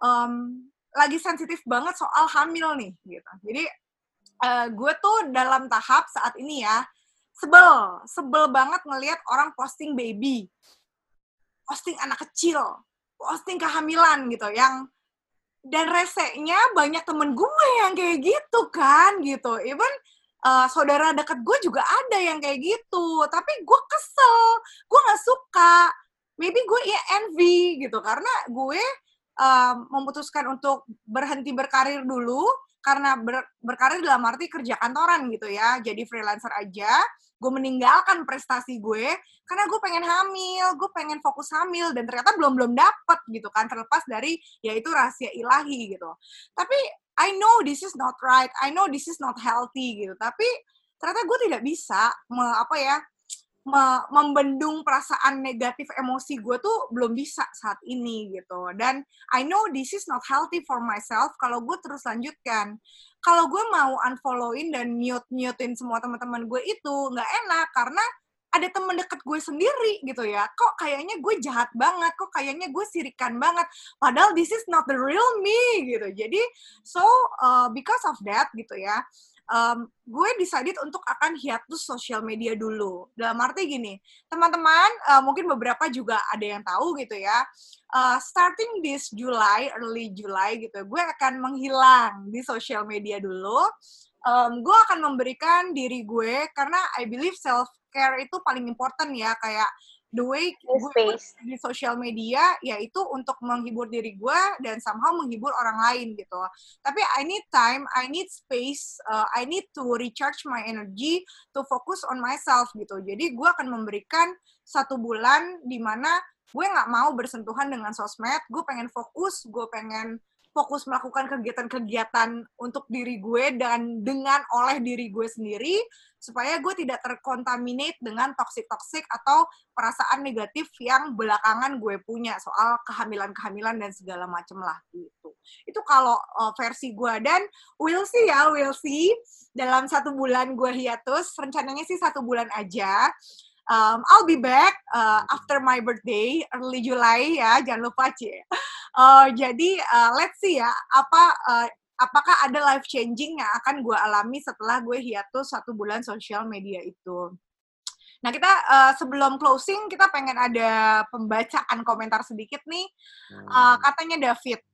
um, lagi sensitif banget soal hamil nih gitu. Jadi uh, gue tuh dalam tahap saat ini ya sebel sebel banget ngelihat orang posting baby posting anak kecil posting kehamilan gitu yang dan resenya banyak temen gue yang kayak gitu kan gitu even uh, saudara deket gue juga ada yang kayak gitu. Tapi gue kesel. Gue nggak suka. Maybe gue ya envy gitu. Karena gue uh, memutuskan untuk berhenti berkarir dulu. Karena ber, berkarir dalam arti kerja kantoran gitu ya. Jadi freelancer aja. Gue meninggalkan prestasi gue. Karena gue pengen hamil, gue pengen fokus hamil. Dan ternyata belum belum dapet gitu kan. Terlepas dari yaitu rahasia ilahi gitu. Tapi I know this is not right, I know this is not healthy gitu. Tapi ternyata gue tidak bisa me, apa ya me, membendung perasaan negatif emosi gue tuh belum bisa saat ini gitu. Dan I know this is not healthy for myself kalau gue terus lanjutkan kalau gue mau unfollowin dan mute mutein semua teman-teman gue itu nggak enak karena ada temen deket gue sendiri gitu ya kok kayaknya gue jahat banget kok kayaknya gue sirikan banget padahal this is not the real me gitu jadi so uh, because of that gitu ya um, gue decided untuk akan hiatus sosial media dulu. Dalam arti gini, teman-teman uh, mungkin beberapa juga ada yang tahu gitu ya. Uh, starting this July, early July gitu, gue akan menghilang di sosial media dulu. Um, gue akan memberikan diri gue karena I believe self care itu paling important ya kayak the way gue di sosial media yaitu untuk menghibur diri gue dan somehow menghibur orang lain gitu. Tapi I need time, I need space, uh, I need to recharge my energy to focus on myself gitu. Jadi gue akan memberikan satu bulan di mana gue nggak mau bersentuhan dengan sosmed, gue pengen fokus, gue pengen fokus melakukan kegiatan-kegiatan untuk diri gue dan dengan oleh diri gue sendiri supaya gue tidak terkontaminate dengan toxic-toxic atau perasaan negatif yang belakangan gue punya soal kehamilan-kehamilan dan segala macem lah gitu. Itu kalau uh, versi gue. Dan we'll see ya, we'll see. Dalam satu bulan gue hiatus, rencananya sih satu bulan aja um, I'll be back uh, after my birthday early July ya jangan lupa cie uh, jadi uh, let's see ya apa uh, apakah ada life changing yang akan gue alami setelah gue hiatus satu bulan sosial media itu? Nah, kita uh, sebelum closing kita pengen ada pembacaan komentar sedikit nih. Uh, katanya David,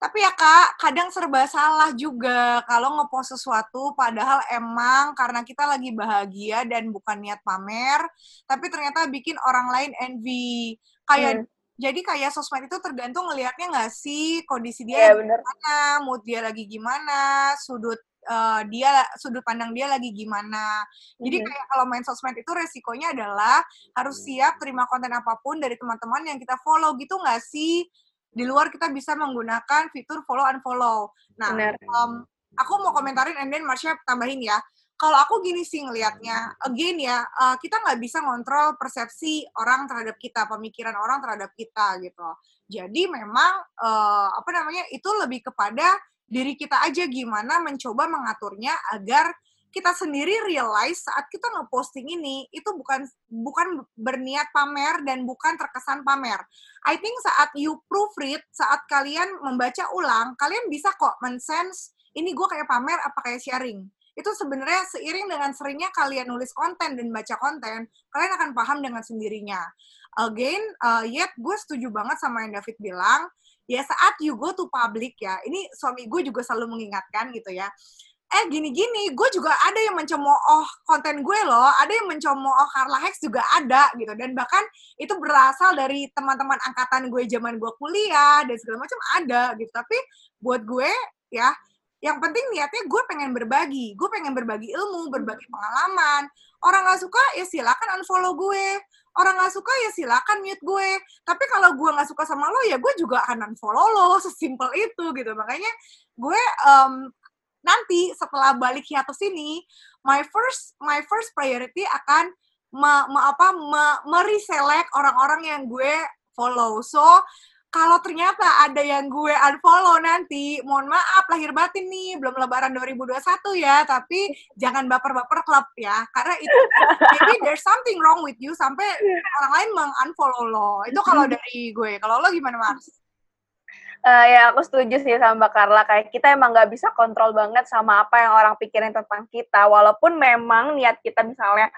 tapi ya kak, kadang serba salah juga kalau ngepost sesuatu padahal emang karena kita lagi bahagia dan bukan niat pamer, tapi ternyata bikin orang lain envy. Kayak hmm. jadi kayak sosmed itu tergantung ngelihatnya nggak sih kondisi dia yeah, gimana, mood dia lagi gimana, sudut uh, dia sudut pandang dia lagi gimana. Jadi mm -hmm. kayak kalau main sosmed itu resikonya adalah harus siap terima konten apa pun dari teman-teman yang kita follow gitu nggak sih? Di luar kita bisa menggunakan fitur follow unfollow. Nah, Um, aku mau komentarin and then Marsha tambahin ya. Kalau aku gini sih ngelihatnya, again ya, uh, kita nggak bisa ngontrol persepsi orang terhadap kita, pemikiran orang terhadap kita gitu. Jadi memang uh, apa namanya itu lebih kepada diri kita aja gimana mencoba mengaturnya agar kita sendiri realize saat kita ngeposting ini itu bukan bukan berniat pamer dan bukan terkesan pamer. I think saat you proofread, saat kalian membaca ulang, kalian bisa kok mensense ini gue kayak pamer apa kayak sharing. Itu sebenarnya seiring dengan seringnya kalian nulis konten dan baca konten, kalian akan paham dengan sendirinya. Again, uh, yet gue setuju banget sama yang David bilang, ya saat you go to public ya, ini suami gue juga selalu mengingatkan gitu ya eh gini-gini, gue juga ada yang mencemooh konten gue loh, ada yang mencemooh Carla Hex juga ada gitu, dan bahkan itu berasal dari teman-teman angkatan gue zaman gue kuliah dan segala macam ada gitu, tapi buat gue ya yang penting niatnya gue pengen berbagi, gue pengen berbagi ilmu, berbagi pengalaman. Orang gak suka ya silakan unfollow gue, orang gak suka ya silakan mute gue. Tapi kalau gue gak suka sama lo ya gue juga akan unfollow lo, sesimpel itu gitu. Makanya gue um, nanti setelah balik hiatus ini my first my first priority akan me, me, apa me, mereselect orang-orang yang gue follow so kalau ternyata ada yang gue unfollow nanti, mohon maaf lahir batin nih, belum lebaran 2021 ya, tapi jangan baper-baper klub ya, karena itu maybe there's something wrong with you sampai orang lain meng-unfollow lo. Itu kalau dari gue. Kalau lo gimana, Mars? Uh, ya aku setuju sih sama Mbak Carla kayak kita emang nggak bisa kontrol banget sama apa yang orang pikirin tentang kita. Walaupun memang niat kita misalnya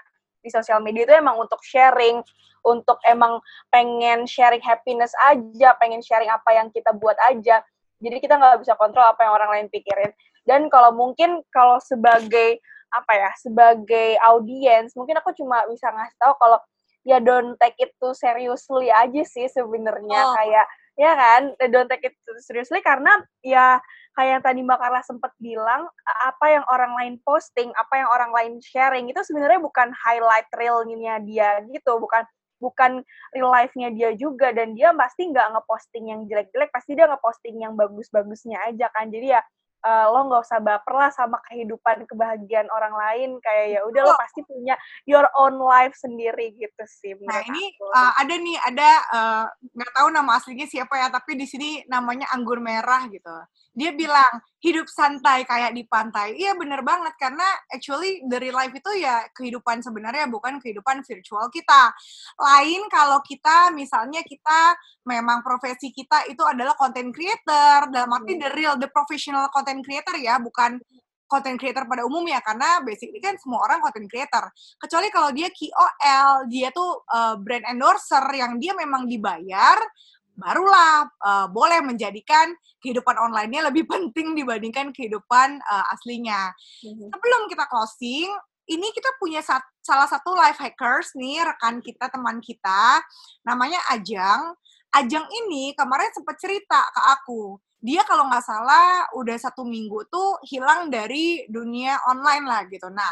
di sosial media itu emang untuk sharing untuk emang pengen sharing happiness aja pengen sharing apa yang kita buat aja. Jadi kita nggak bisa kontrol apa yang orang lain pikirin. Dan kalau mungkin kalau sebagai apa ya sebagai audiens mungkin aku cuma bisa ngasih tahu kalau ya don't take it too seriously aja sih sebenarnya. Oh. kayak ya kan? Don't take it seriously karena ya kayak yang tadi Mbak Carla sempat bilang apa yang orang lain posting apa yang orang lain sharing itu sebenarnya bukan highlight realnya dia gitu bukan bukan real life-nya dia juga. Dan dia pasti nggak ngeposting yang jelek-jelek pasti dia ngeposting yang bagus-bagusnya aja kan. Jadi ya uh, lo nggak usah baper lah sama kehidupan kebahagiaan orang lain kayak ya udah oh. lo pasti punya your own life sendiri gitu sih nah ini uh, ada nih ada eh, nggak uh, tahu nama aslinya siapa ya tapi di sini namanya anggur merah gitu dia bilang hidup santai kayak di pantai. Iya bener banget karena actually dari life itu ya kehidupan sebenarnya bukan kehidupan virtual kita. Lain kalau kita misalnya kita memang profesi kita itu adalah content creator dalam arti the real the professional content creator ya bukan content creator pada umumnya karena basically kan semua orang content creator. Kecuali kalau dia KOL dia tuh uh, brand endorser yang dia memang dibayar barulah uh, boleh menjadikan kehidupan online-nya lebih penting dibandingkan kehidupan uh, aslinya. Mm-hmm. Sebelum kita closing, ini kita punya sat, salah satu life hackers nih, rekan kita, teman kita, namanya Ajang. Ajang ini kemarin sempat cerita ke aku, dia kalau nggak salah udah satu minggu tuh hilang dari dunia online lah gitu. Nah,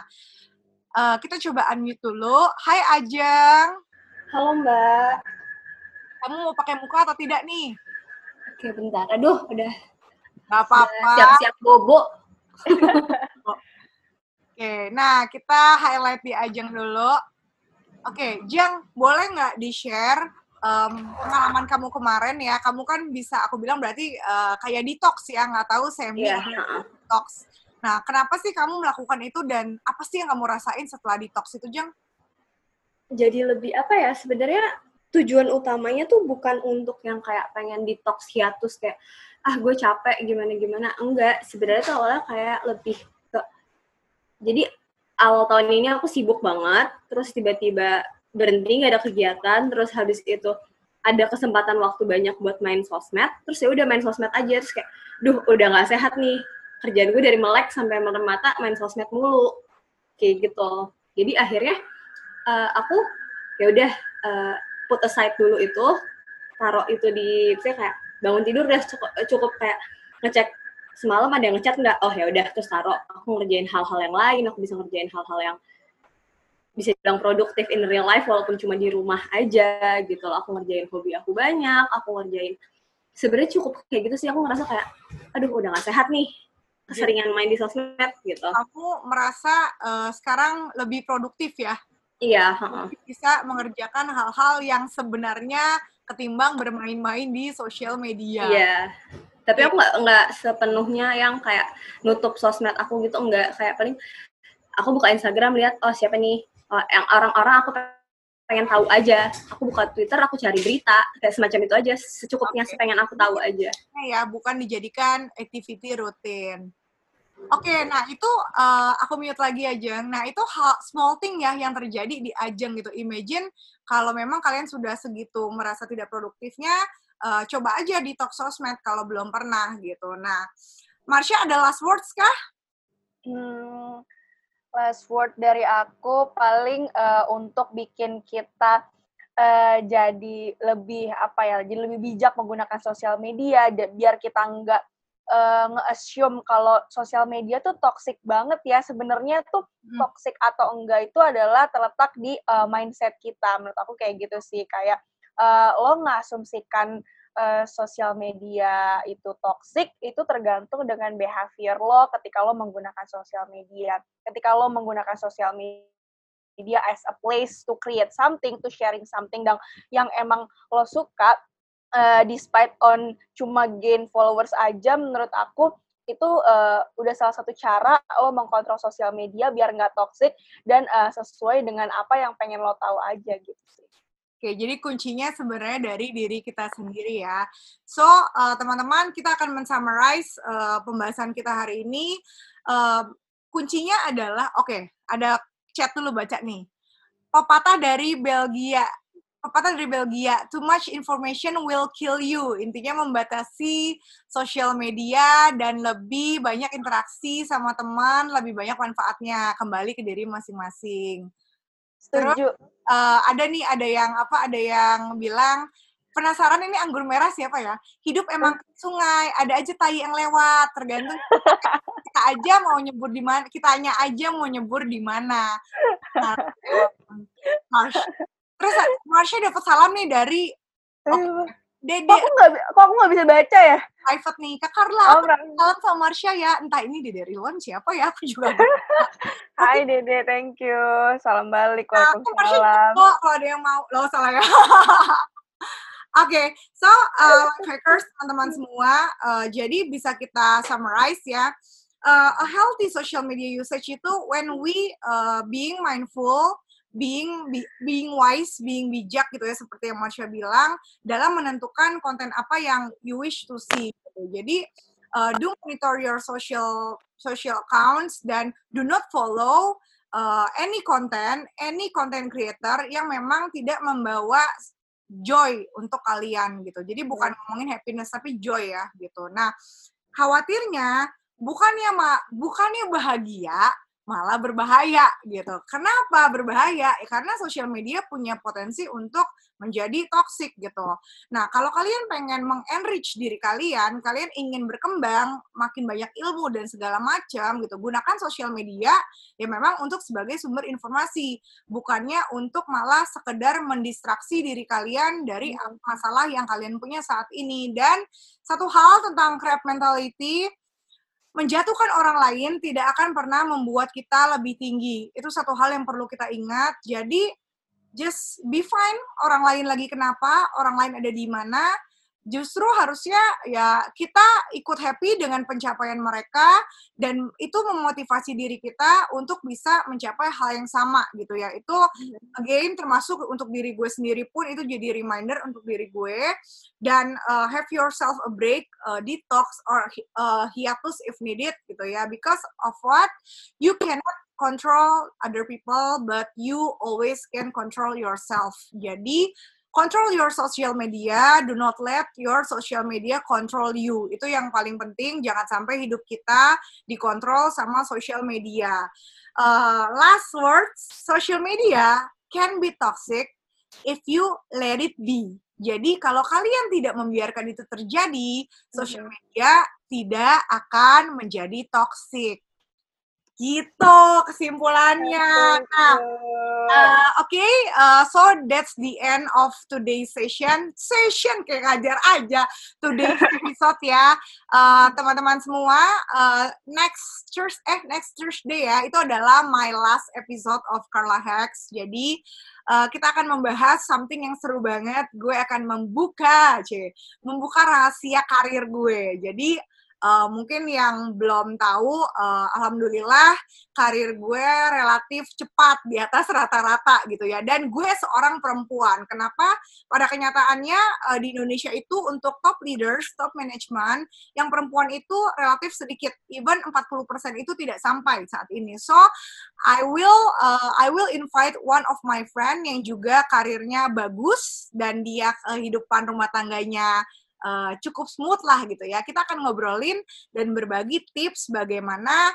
uh, kita coba unmute dulu. Hai Ajang. Halo Mbak. Kamu mau pakai muka atau tidak nih? Oke, bentar. Aduh, udah. Gak apa-apa. Siap-siap bobo. Oke, nah kita highlight di Ajeng dulu. Oke, Jang, boleh nggak di-share um, pengalaman kamu kemarin ya? Kamu kan bisa, aku bilang berarti uh, kayak detox ya, nggak tahu semi yeah. detox. Nah, kenapa sih kamu melakukan itu dan apa sih yang kamu rasain setelah detox itu, Jang? Jadi lebih apa ya? Sebenarnya tujuan utamanya tuh bukan untuk yang kayak pengen detox hiatus kayak ah gue capek gimana gimana enggak sebenarnya tuh awalnya kayak lebih ke jadi awal tahun ini aku sibuk banget, terus tiba-tiba berhenti nggak ada kegiatan, terus habis itu ada kesempatan waktu banyak buat main sosmed, terus ya udah main sosmed aja, terus kayak, duh udah nggak sehat nih, kerjaan gue dari melek sampai merem mata main sosmed mulu, kayak gitu. Jadi akhirnya uh, aku ya udah uh, put aside dulu itu, taruh itu di, saya kayak bangun tidur udah cukup, cukup kayak ngecek semalam ada yang ngechat nggak? Oh ya udah terus taruh aku ngerjain hal-hal yang lain aku bisa ngerjain hal-hal yang bisa bilang produktif in real life walaupun cuma di rumah aja gitu loh. Aku ngerjain hobi aku banyak aku ngerjain sebenarnya cukup kayak gitu sih. Aku ngerasa kayak aduh udah gak sehat nih keseringan main di sosmed gitu. Aku merasa uh, sekarang lebih produktif ya iya bisa mengerjakan hal-hal yang sebenarnya ketimbang bermain-main di sosial media. Iya. Tapi aku nggak nggak sepenuhnya yang kayak nutup sosmed aku gitu nggak. Kayak paling aku buka Instagram lihat oh siapa nih? Oh, yang orang-orang aku pengen tahu aja. Aku buka Twitter aku cari berita kayak semacam itu aja. Secukupnya okay. pengen aku tahu aja. ya bukan dijadikan activity rutin Oke, okay, nah itu uh, aku mute lagi aja. Nah itu hal small thing ya yang terjadi di ajang gitu. Imagine kalau memang kalian sudah segitu merasa tidak produktifnya, uh, coba aja di talk sosmed kalau belum pernah gitu. Nah, Marsha ada last words kah? Hmm, last word dari aku paling uh, untuk bikin kita uh, jadi lebih apa ya, jadi lebih bijak menggunakan sosial media biar kita nggak uh, nge-assume kalau sosial media tuh toxic banget ya. Sebenarnya tuh hmm. toxic atau enggak itu adalah terletak di uh, mindset kita. Menurut aku kayak gitu sih. Kayak uh, lo ngasumsikan uh, sosial media itu toxic itu tergantung dengan behavior lo ketika lo menggunakan sosial media. Ketika lo menggunakan sosial media as a place to create something, to sharing something dan yang emang lo suka, uh, despite on cuma gain followers aja, menurut aku itu uh, udah salah satu cara lo mengkontrol sosial media biar nggak toxic dan uh, sesuai dengan apa yang pengen lo tahu aja gitu sih. Oke, jadi kuncinya sebenarnya dari diri kita sendiri ya. So, uh, teman-teman, kita akan mensummarize uh, pembahasan kita hari ini. Uh, kuncinya adalah, oke, okay, ada chat dulu baca nih. Pepatah dari Belgia. Pepatah dari Belgia, too much information will kill you. Intinya membatasi sosial media dan lebih banyak interaksi sama teman, lebih banyak manfaatnya. Kembali ke diri masing-masing. Setuju. Terus uh, ada nih ada yang apa ada yang bilang penasaran ini anggur merah siapa ya? Hidup emang sungai, ada aja tai yang lewat, tergantung kita aja mau nyebur di mana, kita hanya aja mau nyebur di mana. Nah, Terus Marsha dapat salam nih dari oh, Dede. Kok aku nggak kok aku nggak bisa baca ya? Private nih, Kak Carla. Oh, salam sama Marsha ya. Entah ini Dede Rilwan siapa ya? Aku juga. Hai Dede, thank you. Salam balik. Nah, Waalaikumsalam. Oh, kalau ada yang mau. Loh, salah ya. Oke, okay, so uh, hackers teman-teman semua, uh, jadi bisa kita summarize ya. Uh, a healthy social media usage itu when we uh, being mindful being be, being wise, being bijak gitu ya seperti yang Marsha bilang dalam menentukan konten apa yang you wish to see. Gitu. Jadi uh, do monitor your social social accounts dan do not follow uh, any content, any content creator yang memang tidak membawa joy untuk kalian gitu. Jadi bukan ngomongin happiness tapi joy ya gitu. Nah, khawatirnya bukannya ma bukannya bahagia malah berbahaya gitu. Kenapa berbahaya? Ya, karena sosial media punya potensi untuk menjadi toxic gitu. Nah, kalau kalian pengen mengenrich diri kalian, kalian ingin berkembang, makin banyak ilmu dan segala macam gitu, gunakan sosial media ya memang untuk sebagai sumber informasi, bukannya untuk malah sekedar mendistraksi diri kalian dari hmm. masalah yang kalian punya saat ini. Dan satu hal tentang crab mentality, menjatuhkan orang lain tidak akan pernah membuat kita lebih tinggi. Itu satu hal yang perlu kita ingat. Jadi just be fine. Orang lain lagi kenapa, orang lain ada di mana, justru harusnya ya kita ikut happy dengan pencapaian mereka dan itu memotivasi diri kita untuk bisa mencapai hal yang sama gitu ya. Itu again termasuk untuk diri gue sendiri pun itu jadi reminder untuk diri gue. Dan uh, have yourself a break uh, detox or uh, hiatus if needed gitu ya. Because of what? You cannot control other people, but you always can control yourself. Jadi, control your social media, do not let your social media control you. Itu yang paling penting, jangan sampai hidup kita dikontrol sama social media. Uh, last words, social media can be toxic if you let it be. Jadi kalau kalian tidak membiarkan itu terjadi, social media tidak akan menjadi toxic. Gitu kesimpulannya. Nah, uh, oke, okay, uh, so that's the end of today's session. Session kayak ngajar aja today's episode ya, uh, teman-teman uh, semua. Uh, next Thursday, eh next Thursday ya, itu adalah my last episode of Carla Hacks. Jadi uh, kita akan membahas something yang seru banget. Gue akan membuka, c, membuka rahasia karir gue. Jadi uh, mungkin yang belum tahu, uh, alhamdulillah karir gue relatif cepat di atas rata-rata gitu ya. Dan gue seorang perempuan. Kenapa? Pada kenyataannya uh, di Indonesia itu untuk top leaders, top management, yang perempuan itu relatif sedikit. Even 40% itu tidak sampai saat ini. So, I will uh, I will invite one of my friend yang juga karirnya bagus dan dia kehidupan rumah tangganya uh, cukup smooth lah gitu ya. Kita akan ngobrolin dan berbagi tips bagaimana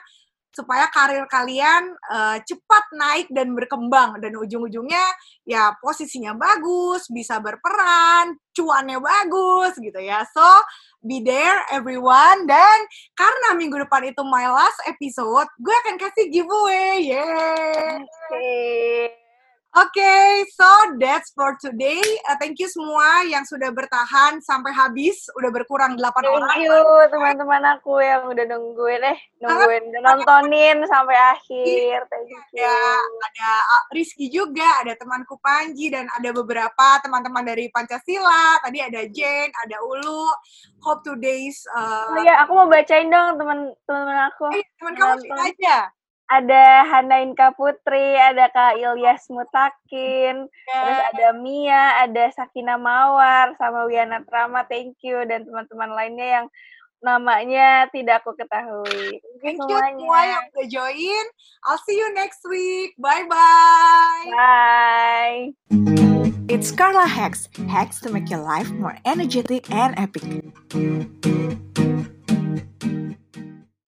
supaya karir kalian uh, cepat naik dan berkembang dan ujung-ujungnya ya posisinya bagus, bisa berperan, cuannya bagus gitu ya. So, be there everyone dan karena minggu depan itu my last episode, gue akan kasih giveaway. Yeay. Okay. Oke, okay, so that's for today. Uh, thank you semua yang sudah bertahan sampai habis, udah berkurang 8 thank orang. Thank you teman-teman aku yang udah nungguin eh, nungguin, udah nontonin sampai akhir. Thank you. Ya, ada uh, Rizky juga, ada temanku Panji dan ada beberapa teman-teman dari Pancasila. Tadi ada Jane, ada Ulu. Hope today's. Uh, oh iya, aku mau bacain dong teman-teman aku. Eh, teman kamu aja ada Hanainka Putri, ada Kak Ilyas Mutakin, yeah. terus ada Mia, ada Sakina Mawar, sama Wiana Trama, thank you, dan teman-teman lainnya yang namanya tidak aku ketahui. Thank you semua yang udah join. I'll see you next week. Bye-bye. Bye. It's Carla Hacks. Hacks to make your life more energetic and epic.